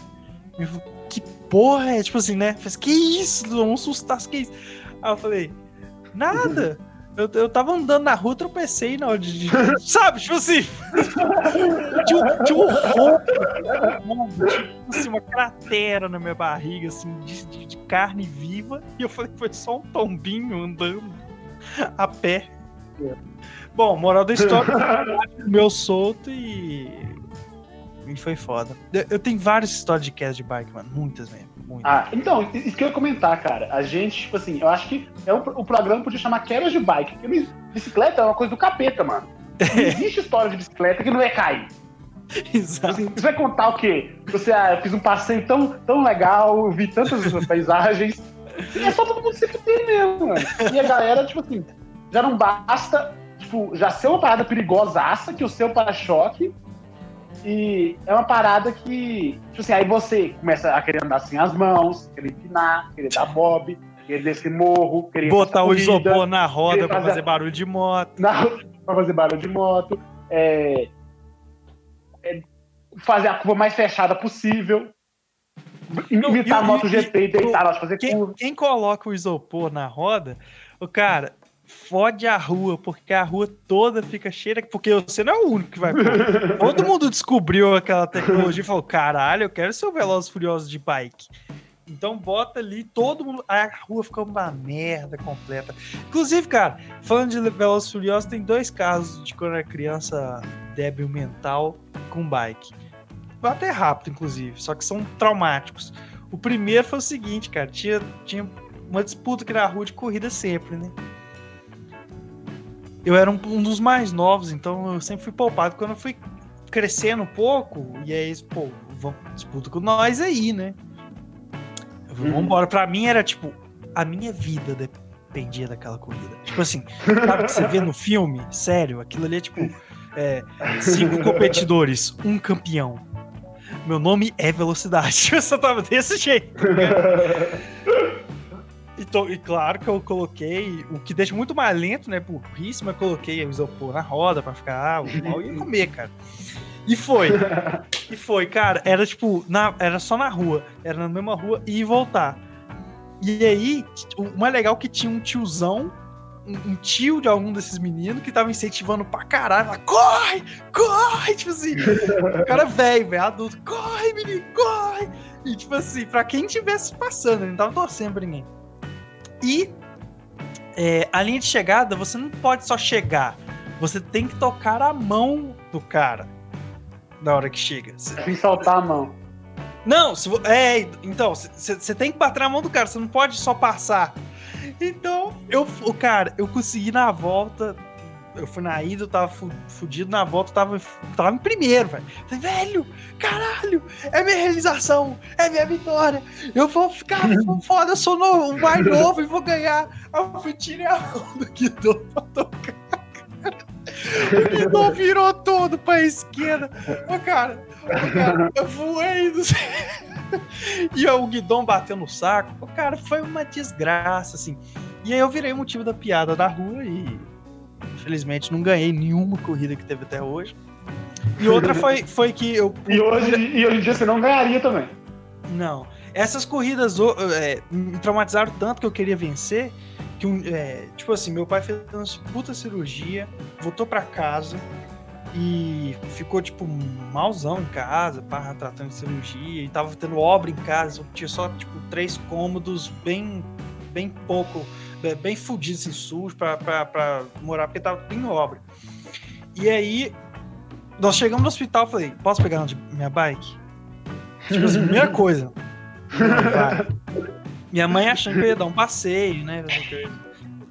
Me falou, que porra é? Tipo assim, né? Fez, que isso? Um sustaço, que isso? Aí eu falei, nada. Eu, eu tava andando na rua, tropecei na hora de. sabe? Tipo assim. tinha, um- tinha um ronco, tipo assim, uma cratera na minha barriga, assim, de, de- de carne viva. E eu falei, foi só um tombinho andando a pé. Bom, moral da história, meu solto e. E foi foda. Eu, tenho várias histórias de queda de bike, mano. Muitas mesmo. Muitas. Ah, então, isso que eu ia comentar, cara. A gente, tipo assim, eu acho que é um, o programa podia chamar Quedas de Bike, porque bicicleta é uma coisa do capeta, mano. Não existe história de bicicleta que não é cair. Exato. Assim, você vai contar o quê? Você, ah, eu fiz um passeio tão, tão legal, vi tantas paisagens. E é só todo mundo se fuder mesmo, mano. E a galera, tipo assim, já não basta, tipo, já ser uma parada perigosaça que o seu para-choque. E é uma parada que, tipo assim, aí você começa a querer andar assim as mãos, querer empinar, querer dar bob, querer descer morro, querer Botar o corrida, isopor na roda pra fazer- fazer barulho de moto. na, pra fazer barulho de moto, é, é, fazer a curva mais fechada possível, imitar a moto GP e deitar pra fazer Quem, curva. quem coloca o isopor na roda, o cara fode a rua, porque a rua toda fica cheia, porque você não é o único que vai. Todo mundo descobriu aquela tecnologia e falou: caralho, eu quero ser o Velozes e Furiosos de bike. Então bota ali, todo mundo. A rua fica uma merda completa. Inclusive, cara, falando de Velozes e Furiosos, tem dois casos de quando era criança débil mental com bike. Até rápido, inclusive, só que são traumáticos. O primeiro foi o seguinte, cara, tinha, tinha uma disputa aqui na rua de corrida sempre, né? Eu era um, um dos mais novos, então eu sempre fui poupado. Quando eu fui crescendo um pouco, e aí, pô, vamos, disputa com nós aí, né? Falei, Uhum. Vambora. Pra mim era tipo, a minha vida dependia daquela corrida. Tipo assim, sabe o que você vê no filme? Sério, aquilo ali é tipo, é, cinco competidores, um campeão. Meu nome é velocidade. Eu só tava desse jeito. ligado? E, tô- e claro que eu coloquei, o que deixa muito mais lento, né? Burríssimo, eu coloquei o isopor na roda pra ficar. ah, O pau ia comer, cara. E foi. E foi, cara. Era tipo, na, era só na rua. Era na mesma rua e ia voltar. E aí, o mais legal é que tinha um tiozão, um, um tio de algum desses meninos que tava incentivando pra caralho. Lá, corre! Corre! Tipo assim, o cara velho, velho, adulto. Corre, menino, corre! E tipo assim, pra quem tivesse passando, ele não tava torcendo pra ninguém. E é, a linha de chegada, você não pode só chegar. Você tem que tocar a mão do cara na hora que chega. Você- Sem soltar a mão. não, se é, então, você tem que bater na mão do cara, você não pode só passar. Então, eu, cara, eu consegui na volta, eu fui na ida, eu tava fu- fudido, na volta eu tava, tava em primeiro, velho. Falei, velho, caralho, é minha realização, é minha vitória, eu vou ficar foda, eu sou novo, o mais novo e vou ganhar. Aí eu fui tirei a mão do guidão pra tocar. O guidão virou todo pra esquerda. Ô, cara, ô, cara, eu voei, não sei. E o guidão bateu no saco. Cara, foi uma desgraça, assim. E aí eu virei o motivo da piada da rua e infelizmente não ganhei nenhuma corrida que teve até hoje. E outra foi, foi que eu. E hoje, e hoje em dia você não ganharia também. Não. Essas corridas é, me traumatizaram tanto que eu queria vencer. Que um, é, tipo assim, meu pai fez uma puta cirurgia, voltou pra casa e ficou, tipo, malzão em casa, pá, tratando de cirurgia, e tava tendo obra em casa, tinha só, tipo, três cômodos bem, bem pouco, bem, bem fudidos, assim, pra, pra morar, porque tava em obra. E aí, nós chegamos no hospital, falei, posso pegar minha bike? Tipo assim, primeira coisa. Vai. Minha mãe achando que eu ia dar um passeio, né?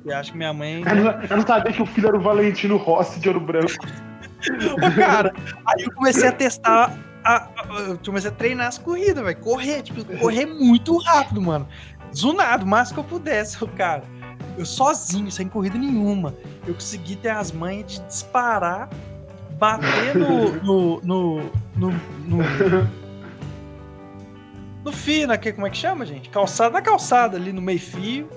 E acho que minha mãe. Eu não, eu não sabia que o filho era o Valentino Rossi de Ouro Branco. Ô, cara, aí eu comecei a testar. A, eu comecei a treinar as corridas, velho. Correr, tipo, correr muito rápido, mano. Zunado, o máximo que eu pudesse, ô, cara. Eu sozinho, sem corrida nenhuma. Eu consegui ter as manhas de disparar, bater no. no. no. no, no no fio, que- Como é que chama, gente? Calçada na calçada, ali no meio fio.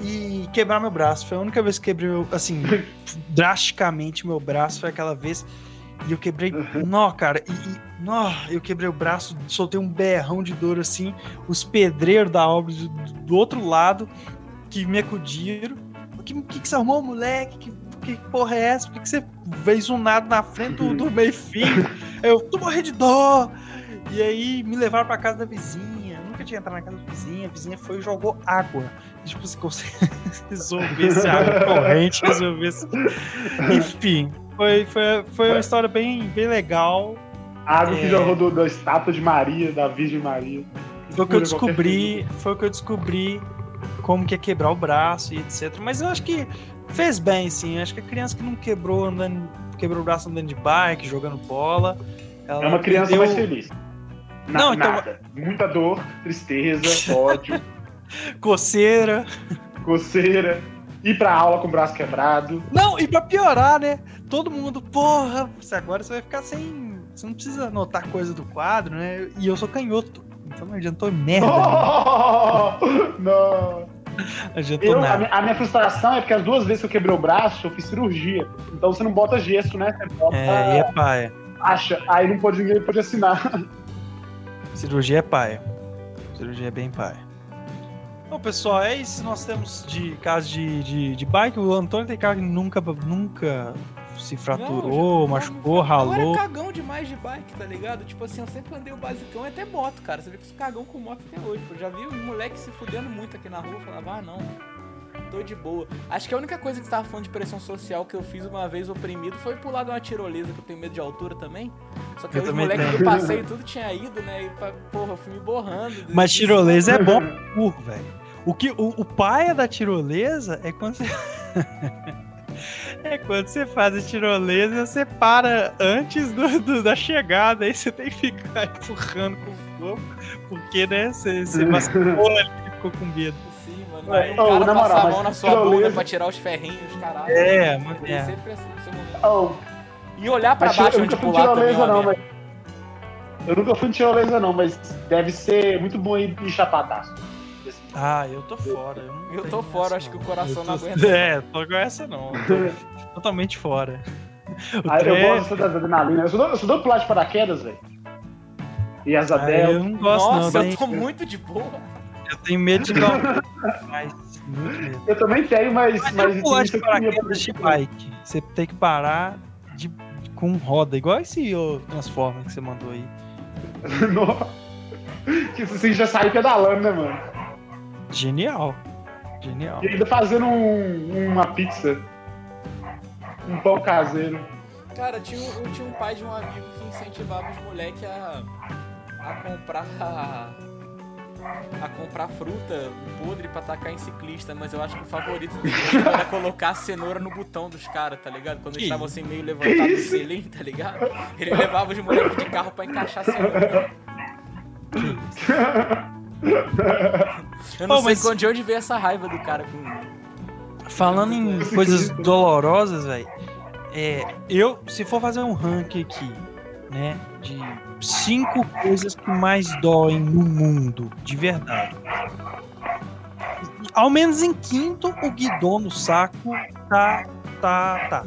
E quebrar meu braço. Foi a única vez que quebrei, meu- assim, drasticamente meu braço. Foi aquela vez. E eu quebrei. Nó, cara. E, e nó, eu quebrei o braço, soltei um berrão de dor assim. Os pedreiros da obra do, do outro lado que me acudiram. O que, que, que você arrumou, moleque? Que, que porra é essa? Por que, que você veio zunado na frente do, do meio fio? Eu tô morrendo de dor. E aí me levaram pra casa da vizinha. Eu nunca tinha entrado na casa da vizinha. A vizinha foi e jogou água. Tipo, se você resolvesse água corrente, resolvesse. Enfim, foi, foi, foi uma história bem, bem legal. A água que É. jogou do- da estátua de Maria, da Virgem Maria. Foi o que eu descobri. Foi o que eu descobri como que é quebrar o braço e etc. Mas eu acho que fez bem, sim. Eu acho que a criança que não quebrou andando quebrou o braço andando de bike, jogando bola. Ela É uma criança mais feliz. Na- Não, então- Nada. Muita dor, tristeza, ódio, Coceira. coceira, ir pra aula com o braço quebrado. Não, e pra piorar, né? Todo mundo, porra, você- agora você vai ficar sem. Você não precisa anotar coisa do quadro, né? E eu sou canhoto. Então não adiantou merda. né? não. Não adiantou Eu, a, nada. minha, a minha frustração é porque as duas vezes que eu quebrei o braço, eu fiz cirurgia. Então você não bota gesso, né? Você bota É, e é paia. acha. Aí não pode ninguém pode assinar. Cirurgia é paia. Cirurgia é bem paia. Bom, pessoal, é isso. Nós temos de caso de, de, de bike. O Antônio tem cara que nunca, nunca se fraturou, Não, machucou, Eu ralou. era cagão demais de bike, tá ligado? Tipo assim, eu sempre andei o basicão e até moto, cara. Você vê que eu sou cagão com moto até hoje. pô. Eu já vi os moleques se fudendo muito aqui na rua. Eu falava, ah, não, tô de boa. Acho que a única coisa que você tava falando de pressão social que eu fiz uma vez oprimido foi pular de uma tirolesa, que eu tenho medo de altura também. Só que Eu os moleques tenho. do passeio tudo tinha ido, né? E porra, eu fui me borrando. Mas tirolesa é bom burro, velho. O que o, o paia da tirolesa é quando você É quando você faz a tirolesa, você para antes do, do- da chegada, aí você tem que ficar empurrando com o corpo, porque, né, você, você vacilou ali e ficou com medo. Sim, mano. Aí o cara na moral, passa a mão na sua tirolesa- bunda pra tirar os ferrinhos, caralho. É, mano, é. sempre assim, esse momento. Oh, E olhar pra baixo eu onde nunca fui em pular também, tirolesa, ó, não, né? mas. Eu nunca fui em tirolesa, não, mas deve ser muito bom ir em chapadaço. Ah, eu tô fora. Eu, não Eu tô fora, essa, acho que o coração Eu não tô- aguenta. É, tô com essa não. Totalmente fora. O Aí eu trem- gosto da adrenalina. Eu sou eu sou doido pular de paraquedas, velho. E asa Ah, dela. eu não gosto, Nossa, não. eu tô muito de boa. eu tenho medo de dar mas muito medo. Eu também tenho, mas. Mas mas é pular de queria- paraquedas de bike. Você tem que parar de, com roda, igual esse Transformer que você mandou aí. Nossa. Que você já saiu pedalando, né, mano? Genial. Genial. E ainda fazendo um- uma pizza. Um pão caseiro. Cara, tinha, um- eu tinha um pai de um amigo que incentivava os moleques a, a comprar. A, a comprar fruta podre pra tacar em ciclista, mas eu acho que o favorito dele era colocar a cenoura no botão dos caras, tá ligado? Quando eles estavam assim meio levantados do selim, tá ligado? Ele levava os moleques de carro pra encaixar a cenoura. Eu não Oh, sei mas- de onde veio essa raiva do cara com. Falando em coisas dolorosas, velho. É, eu, se for fazer um ranking aqui, né, de cinco coisas que mais doem no mundo, de verdade. Ao menos em quinto, o guidon no saco tá, tá, tá.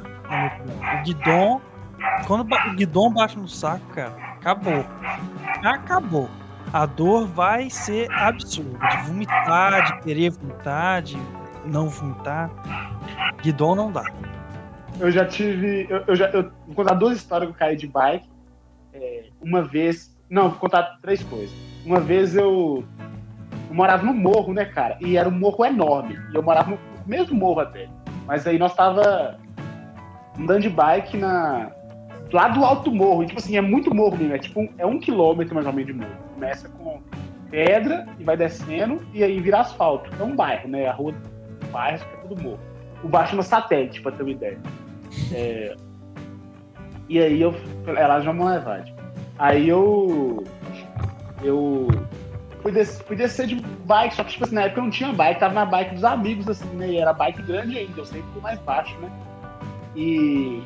O guidon, quando o guidon bate no saco, cara, acabou. Acabou. A dor vai ser absurda. De vomitar, de querer vomitar, de não vomitar. Guidon não dá. Eu já tive. Eu, eu já, eu vou contar duas histórias que eu caí de bike. É, uma vez. Não, vou contar três coisas. Uma vez eu, eu morava no morro, né, cara? E era um morro enorme. E eu morava no mesmo morro até. Mas aí nós tava andando de bike na, lá do alto morro. E, tipo assim, é muito morro mesmo. É tipo é um quilômetro mais ou menos de morro. Começa com pedra e vai descendo e aí vira asfalto. É um bairro, né? A rua do bairro que é tudo morro. O baixo no satélite, pra ter uma ideia. É, E aí eu. Ela já vão levar. tipo. Aí eu. Eu. Fui, des- fui descer de bike, só que tipo assim, na época eu não tinha bike, tava na bike dos amigos, assim, né? E era bike grande ainda, eu sempre fui mais baixo, né? E.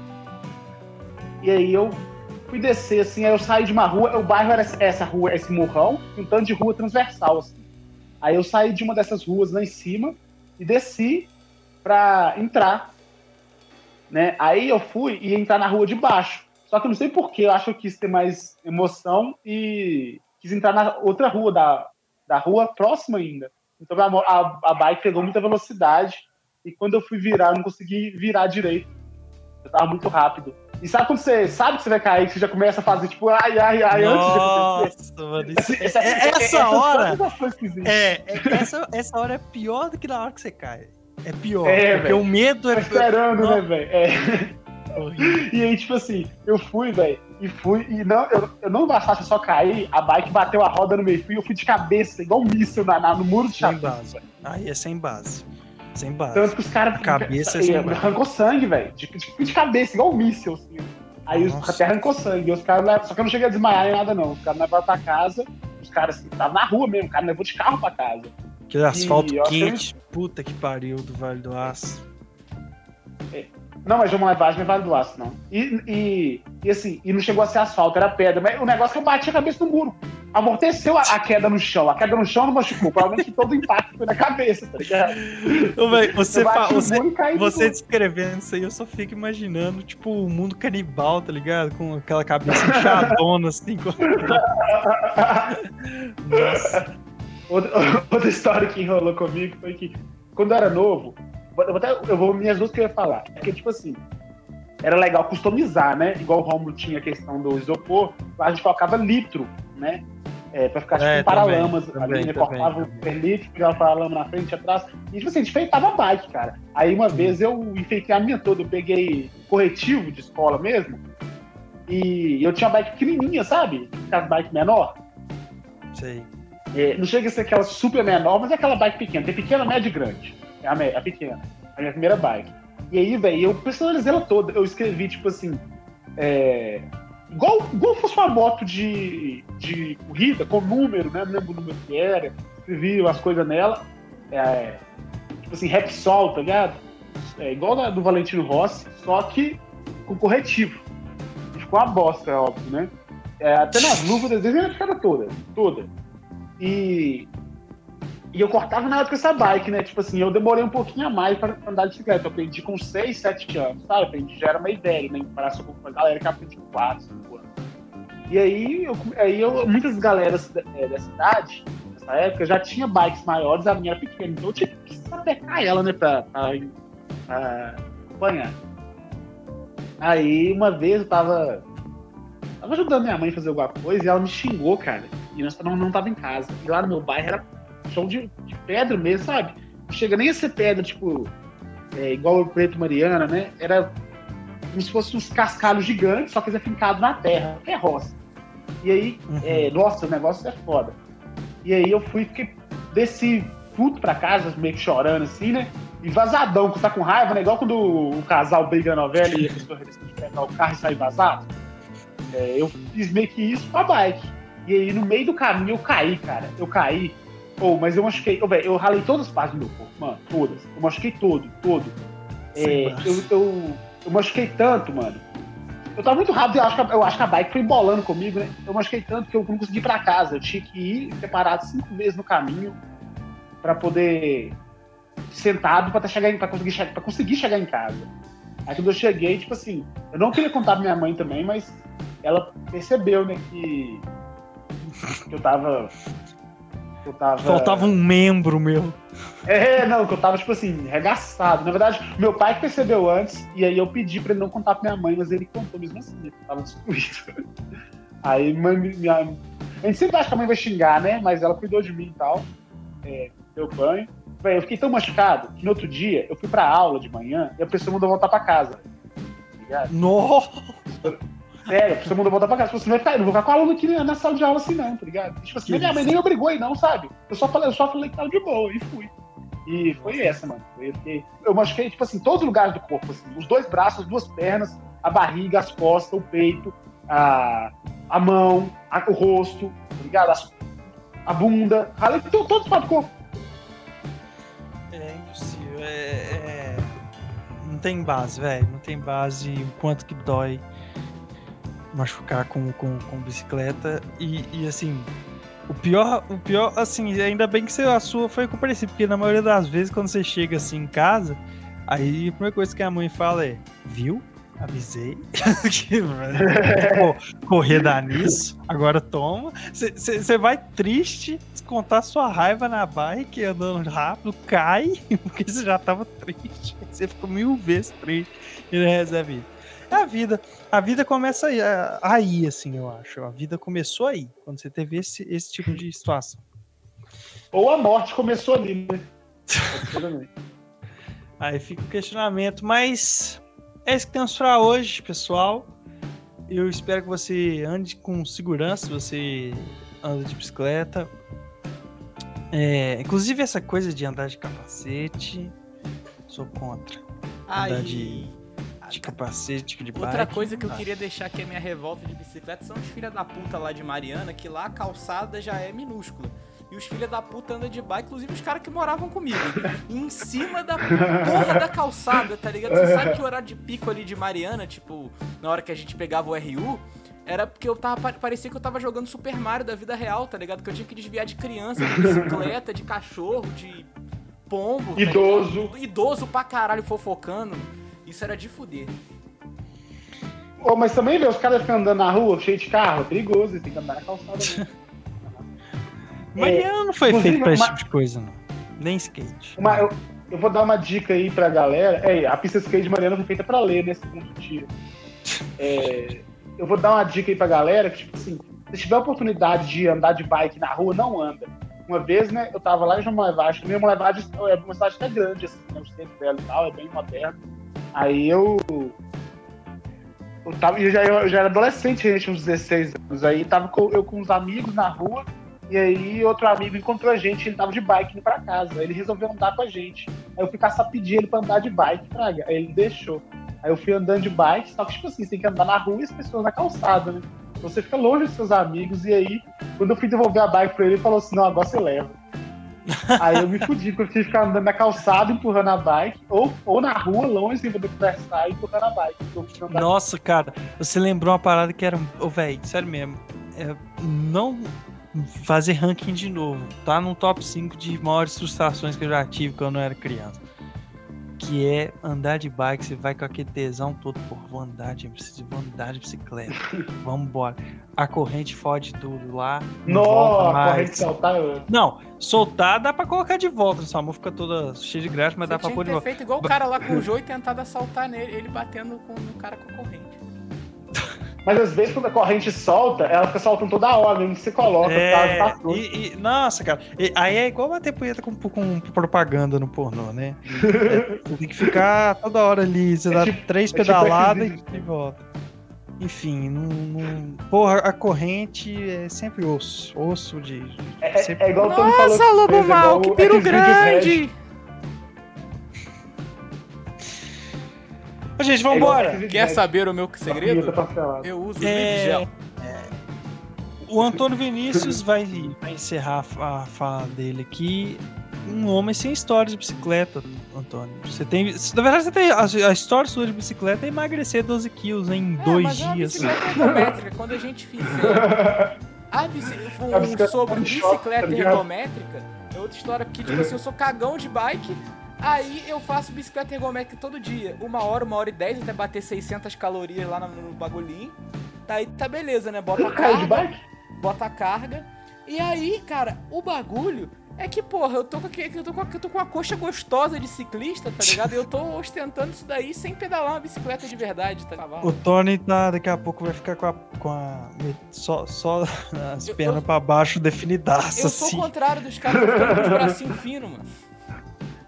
E aí eu fui descer, assim, aí eu saí de uma rua, o bairro era essa rua, esse morrão, um tanto de rua transversal, assim. Aí eu saí de uma dessas ruas lá em cima e desci pra entrar né? Aí eu fui e entrar na rua de baixo. Só que eu não sei porquê, eu acho que eu quis ter mais emoção e quis entrar na outra rua, da, da rua próxima ainda. Então a, a, a bike pegou muita velocidade e quando eu fui virar, eu não consegui virar direito. Eu tava muito rápido. E sabe quando você sabe que você vai cair, que você já começa a fazer tipo, ai, ai, ai, antes de acontecer? Nossa, mano. isso- Essa, é- é- essa hora. É, é- essa, essa hora é pior do que na hora que você cai. É pior. É, porque velho. o medo é Tá esperando, Não. né, velho? É. horrível. E aí, tipo assim, eu fui, velho, e fui, e não, eu, eu não bastasse só cair, a bike bateu a roda no meio fio e eu fui de cabeça, igual um míssil na, na- no muro de Sem chapéu. base. Aí é sem base. Sem base. Tanto que os caras. Cabeça é e arrancou sangue, velho. De, de, de cabeça, igual um míssil, assim. Aí os até arrancou sangue. E os caras Só que eu não cheguei a desmaiar nem nada, não. Os caras levaram pra casa. Os caras assim, estavam na rua mesmo. O cara levou de carro pra casa. Aquele asfalto eu acho quente, puta que pariu do Vale do Aço. Não, mas João Levagem não é Vale do Aço, não. E, e, e assim, e não chegou a ser asfalto, era pedra. Mas o negócio é que eu bati a cabeça no muro. Amorteceu a, a queda no chão. A queda no chão não machucou. Provavelmente todo o impacto foi na cabeça, tá ligado? Ô, véi, você, você, você descrevendo isso aí, eu só fico imaginando, tipo, o mundo canibal, tá ligado? Com aquela cabeça inchadona, assim. com- Nossa. Outra, outra história que enrolou comigo foi que, quando eu era novo, eu vou, até, eu vou minhas duas que eu ia falar. É que, tipo assim, era legal customizar, né? Igual o Romulo tinha a questão do isopor, lá a gente colocava litro, né? É, pra ficar tipo É, um paralamas também, ali, né? também, Cortava o também. per litro, pegava o paralama na frente e atrás. E, tipo assim, a enfeitava a bike, cara. Aí uma vez eu enfeitei a minha toda, eu peguei corretivo de escola mesmo. E eu tinha uma bike pequenininha, sabe? Aquelas bike menor. Sei. É, não chega a ser aquela super menor, mas é aquela bike pequena. Tem pequena, média e grande. É a, a pequena. A minha primeira bike. E aí, velho, eu personalizei ela toda. Eu escrevi, tipo assim. é, igual, igual fosse uma moto de, de corrida, com número, né? Não lembro o número que era. Escrevi umas coisas nela. É, tipo assim, Repsol, tá ligado? É igual da, do Valentino Rossi, só que com corretivo. Ficou uma bosta, é óbvio, né? É, até nas luvas, às vezes, ela ficava toda. Toda. E, e eu cortava na época essa bike, né? Tipo assim, eu demorei um pouquinho a mais pra andar de bicicleta. Eu aprendi com 6, 7 anos, sabe? Aprendi, já era uma ideia, né? Em comparação com a galera que aprende com 4, 5 anos. E aí, eu, aí eu, muitas galeras é, da cidade, nessa época, já tinha bikes maiores, a minha era pequena. Então eu tinha que sapecar ela, né? Pra, pra, pra acompanhar. Aí, uma vez eu tava Tava ajudando minha mãe a fazer alguma coisa e ela me xingou, cara. E nós não, não tava em casa. E lá no meu bairro era chão de, de pedra mesmo, sabe? Não chega nem a ser pedra, tipo, é, igual o Preto Mariana, né? Era como se fosse uns cascalhos gigantes, só que é fincado na terra, que é roça. E aí, Uhum. é, nossa, o negócio é foda. E aí eu fui, fiquei, desci puto pra casa, meio que chorando assim, né? E vazadão, que tá com raiva, né? Igual quando o casal briga na novela e a pessoa decide pegar o carro e sair vazado. É, eu fiz meio que isso com a bike. E aí, no meio do caminho, eu caí, cara. Eu caí. Oh, mas eu machuquei. Oh, velho, eu ralei todas as partes do meu corpo, mano. Todas. Eu machuquei todo, todo. É, eu, eu, eu machuquei tanto, mano. Eu tava muito rápido, eu acho, que, eu acho que a bike foi embolando comigo, né? Eu machuquei tanto que eu não consegui ir pra casa. Eu tinha que ir separado cinco vezes no caminho pra poder sentado pra, chegar conseguir, che- pra conseguir chegar em casa. Aí quando eu cheguei, tipo assim, eu não queria contar pra minha mãe também, mas ela percebeu, né, que, que eu tava. Eu tava. Faltava um membro meu. É, não, que eu tava, tipo assim, regaçado. Na verdade, meu pai percebeu antes, e aí eu pedi pra ele não contar pra minha mãe, mas ele contou mesmo assim, né, eu tava destruído. Aí mãe, minha. A gente sempre acha que a mãe vai xingar, né? Mas ela cuidou de mim e tal. É, deu banho. Véi, eu fiquei tão machucado que no outro dia eu fui pra aula de manhã e a pessoa mandou voltar pra casa. Tá ligado? Nossa! Sério, pessoa mandou voltar pra casa. Não vai ficar, eu não vou ficar com a aluna aqui na sala de aula assim, não, tá ligado? Tipo assim, minha mãe nem obrigou aí, não, sabe? Eu só falei, eu só falei que tava de boa e fui. E foi essa, mano. Eu, fiquei- eu machuquei, tipo assim, todos os lugares do corpo, assim, os dois braços, as duas pernas, a barriga, as costas, o peito, a, a mão, a- o rosto, tá ligado? As- a bunda, ralei to- todos os partes do corpo. É impossível. É, é- Não tem base, velho. Não tem base o quanto que dói machucar com, com, com bicicleta. E, e, assim, o pior, o pior, assim, ainda bem que a sua foi compreensível, porque na maioria das vezes quando você chega assim em casa, aí a primeira coisa que a mãe fala é, viu? Avisei. Que, correr dá nisso. Agora toma. Você vai triste descontar sua raiva na bike andando rápido, cai, porque você já tava triste. Você ficou mil vezes triste e não resolve isso. É a vida. A vida começa aí, é, aí, assim, eu acho. A vida começou aí, quando você teve esse, esse tipo de situação. Ou a morte começou ali, né? Aí fica o questionamento, mas é isso que temos para hoje, pessoal. Eu espero que você ande com segurança, se você anda de bicicleta. É, inclusive essa coisa de andar de capacete. Sou contra. Aí, Andar de, de capacete, de outra bike, coisa que eu queria deixar aqui a minha revolta de bicicleta são os filha da puta lá de Mariana, que lá a calçada já é minúscula. E os filha da puta andam de bike, inclusive os caras que moravam comigo. em cima da porra da calçada, tá ligado? Você sabe que o horário de pico ali de Mariana, tipo, na hora que a gente pegava o RU, era porque eu tava. pare- Parecia que eu tava jogando Super Mario da vida real, tá ligado? Que eu tinha que desviar de criança, de bicicleta, de cachorro, de pombo. tá Idoso. ligado? Idoso pra caralho fofocando. Isso era de fuder. Ô, mas também, vê, os caras ficam andando na rua cheio de carro, é perigoso, tem que andar na calçada. Mariana não foi inclusive, feito pra esse uma- tipo de coisa, não. Nem skate. Uma- eu, eu vou dar uma dica aí pra galera. É, a pista skate de Mariana foi feita pra ler nesse segundo dia. É, eu vou dar uma dica aí pra galera que, tipo assim, se tiver a oportunidade de andar de bike na rua, não anda. Uma vez, né, eu tava lá em João Molevade, também Molevade é uma cidade até grande, assim, né, o centro dela e tal, é bem moderno. Aí eu. Eu, tava, eu, já, eu já era adolescente, gente, uns 16 anos. Aí tava com- eu com uns amigos na rua, e aí outro amigo encontrou a gente, ele tava de bike indo pra casa. Ele resolveu andar com a gente. Aí eu fui caçar pedir ele pra andar de bike, fraga. Aí ele deixou. Aí eu fui andando de bike, só que tipo assim, você tem que andar na rua e as pessoas na calçada, né? Você fica longe dos seus amigos, e aí, quando eu fui devolver a bike pra ele, ele falou assim, não, agora você leva. Aí eu me fudi, porque eu tive que ficar andando na calçada, empurrando a bike, ou, ou na rua, longe, sem poder conversar, empurrando a bike. Nossa, cara, você lembrou uma parada que era. Ô, velho, sério mesmo. É, não fazer ranking de novo. Tá no top 5 de maiores frustrações que eu já tive quando eu era criança. Que é andar de bike, você vai com aquele tesão todo, pô, vou andar de, preciso, vou andar de bicicleta. Vamos embora. A corrente fode tudo lá. Não volta mais. corrente saltar, eu... Não, soltar dá pra colocar de volta. Sua mão fica toda cheia de graxa, mas Você dá pra pôr de volta. feito igual o cara lá com o Joe e tentado assaltar nele, ele batendo com, no cara com a corrente. Mas às vezes quando a corrente solta, ela fica soltando toda hora, mesmo que você coloca, É, tá, tá tudo. e, e- nossa, cara, e- aí é igual bater punheta com, com propaganda no pornô, né? É, você tem que ficar toda hora ali, você É dá tipo- três é tipo pedaladas esses e volta. Enfim, não, não- porra, a corrente é sempre osso, osso de... de- É, sempre- é igual o Tony falou. Nossa, que lobo é mal, que piro grande! Ô, gente, É vambora! Quer saber o meu segredo? Parcelada. Eu uso É, Gel. O Antônio Vinícius vai, vai encerrar a fa- a fala dele aqui. Um homem sem história de bicicleta, Antônio. Você tem. Na verdade, você tem. A, a história sua de bicicleta é emagrecer 12 quilos em É, dois mas é dias. bicicleta ergométrica. Quando a gente fizer a bici... um bicicleta sobre bicicleta tá ligado? ergométrica, é outra história porque, tipo assim, eu sou cagão de bike, aí eu faço bicicleta ergométrica todo dia. Uma hora, uma hora e dez, até bater 600 calorias lá no, no bagulhinho. Tá aí, tá beleza, né? Bota a carga, bota a carga. E aí, cara, o bagulho é que, porra, eu tô com, aqui- eu tô com, eu tô com uma coxa gostosa de ciclista, tá ligado? E eu tô ostentando isso daí sem pedalar uma bicicleta de verdade, tá ligado? O Tony tá, daqui a pouco vai ficar com a. Com a só, só as Eu- pernas eu- pra baixo definidaças, Eu sou assim. o contrário dos caras que ficam com os bracinhos finos, mano.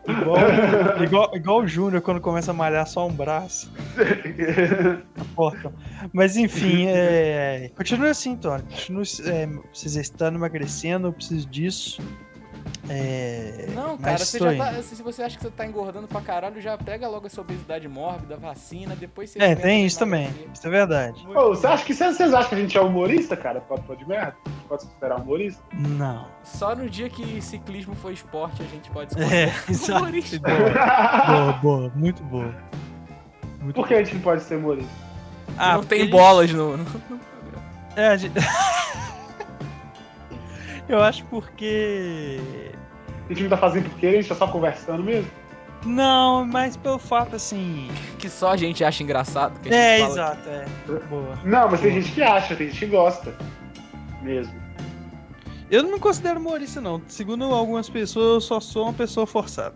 Igual, igual, igual o Júnior quando começa a malhar só um braço. Mas enfim, é... continue assim, Tony. Continue é, se exercitando, emagrecendo, eu preciso disso. É... Não, mas cara, você já tá, se você acha que você tá engordando pra caralho, já pega logo essa obesidade mórbida, vacina, depois você... É, tem de isso também. Isso é verdade. Ô, você acha que vocês acham que a gente é humorista, cara? Pode, pode merda? A gente pode se considerar humorista? Não. Só no dia que ciclismo for esporte a gente pode se É, humorista. Boa, boa, boa, muito boa. Muito Por que a gente não pode ser humorista? Ah, não tem bolas no... no- É, a gente... Eu acho porque. A gente não tá fazendo porque a gente tá só conversando mesmo? Não, mas pelo fato assim. Que só a gente acha engraçado. Que a gente É, fala exato, é. Boa. Não, mas tem gente que acha, tem gente que gosta. Mesmo. Eu não me considero humorista, não. Segundo algumas pessoas, eu só sou uma pessoa forçada.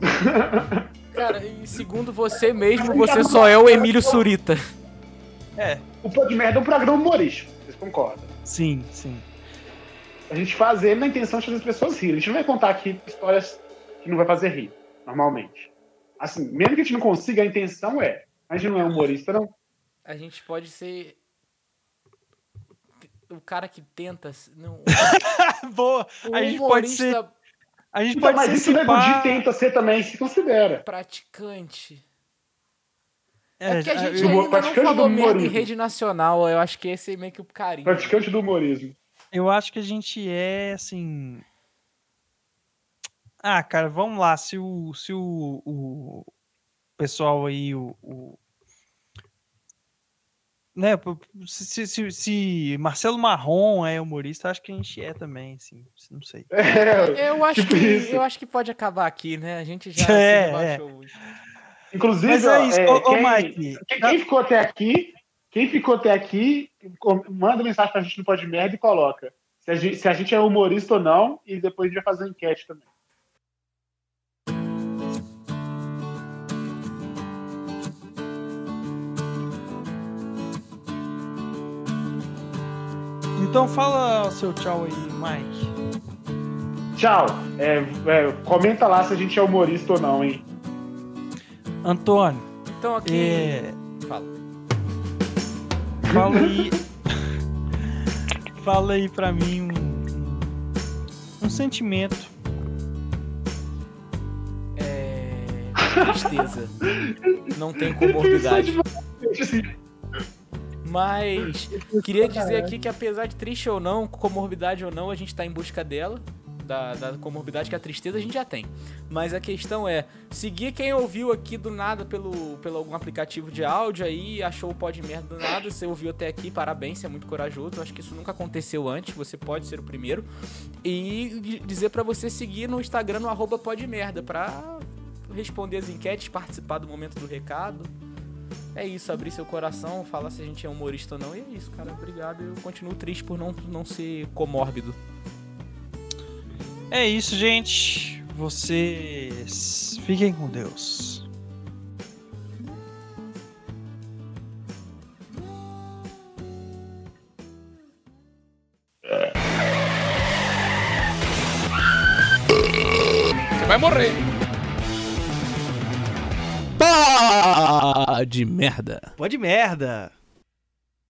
Cara, e segundo você mesmo, você só é o Emílio Surita. É, O Pô de Merda é um programa humorístico, vocês concordam? sim, sim. A gente faz ele na intenção de fazer as pessoas rirem. A gente não vai contar aqui histórias que não vai fazer rir, normalmente. Assim, mesmo que a gente não consiga, a intenção é. A gente não é humorista, não. A gente pode ser... O cara que tenta... Não, Boa! o A gente pode ser. A gente Então, pode mas ser isso o Nego Di tenta ser também, se considera. Praticante. É, É, que a gente eu- do- ainda não praticante falou do merda em humorismo. rede nacional. Eu acho que esse é meio que o carinho. Praticante do humorismo. Eu acho que a gente é assim. Ah, cara, vamos lá. Se o, se o, o pessoal aí, o. o- Né, se, se, se- Marcelo Marrom é humorista, acho que a gente é também, assim. Não sei. É, Eu acho, Tipo que, isso. eu acho que pode acabar aqui, né? A gente já É, muito. Inclusive, Mas ó, é isso, é, ô, ô quem, Mike. quem, quem ficou até aqui, quem ficou até aqui, manda mensagem pra gente no Pode Merda e coloca se a, gente, se a gente é humorista ou não, e depois a gente vai fazer uma enquete também. Então fala o seu tchau aí, Mike. Tchau. É, é, comenta lá se a gente é humorista ou não, hein? Antônio, Então aqui. é, Fala. fala aí. fala aí pra mim um, um, sentimento. É. Tristeza. Não tem comorbidade. Mas queria dizer aqui que apesar de triste ou não, comorbidade ou não, a gente tá em busca dela. Da, da comorbidade que a tristeza a gente já tem. Mas a questão é, seguir quem ouviu aqui do nada pelo, pelo algum aplicativo de áudio aí, achou o pod merda do nada, você ouviu até aqui, parabéns, você é muito corajoso. Eu acho que isso nunca aconteceu antes, você pode ser o primeiro. E di- dizer pra você seguir no Instagram no arroba podmerda pra responder as enquetes, participar do momento do recado. É isso, abrir seu coração, falar se a gente é humorista ou não. E é isso, cara. Obrigado. Eu continuo triste por não, não ser comórbido. É isso, gente. Vocês fiquem com Deus. Vai morrer. Pá de merda. Pode merda.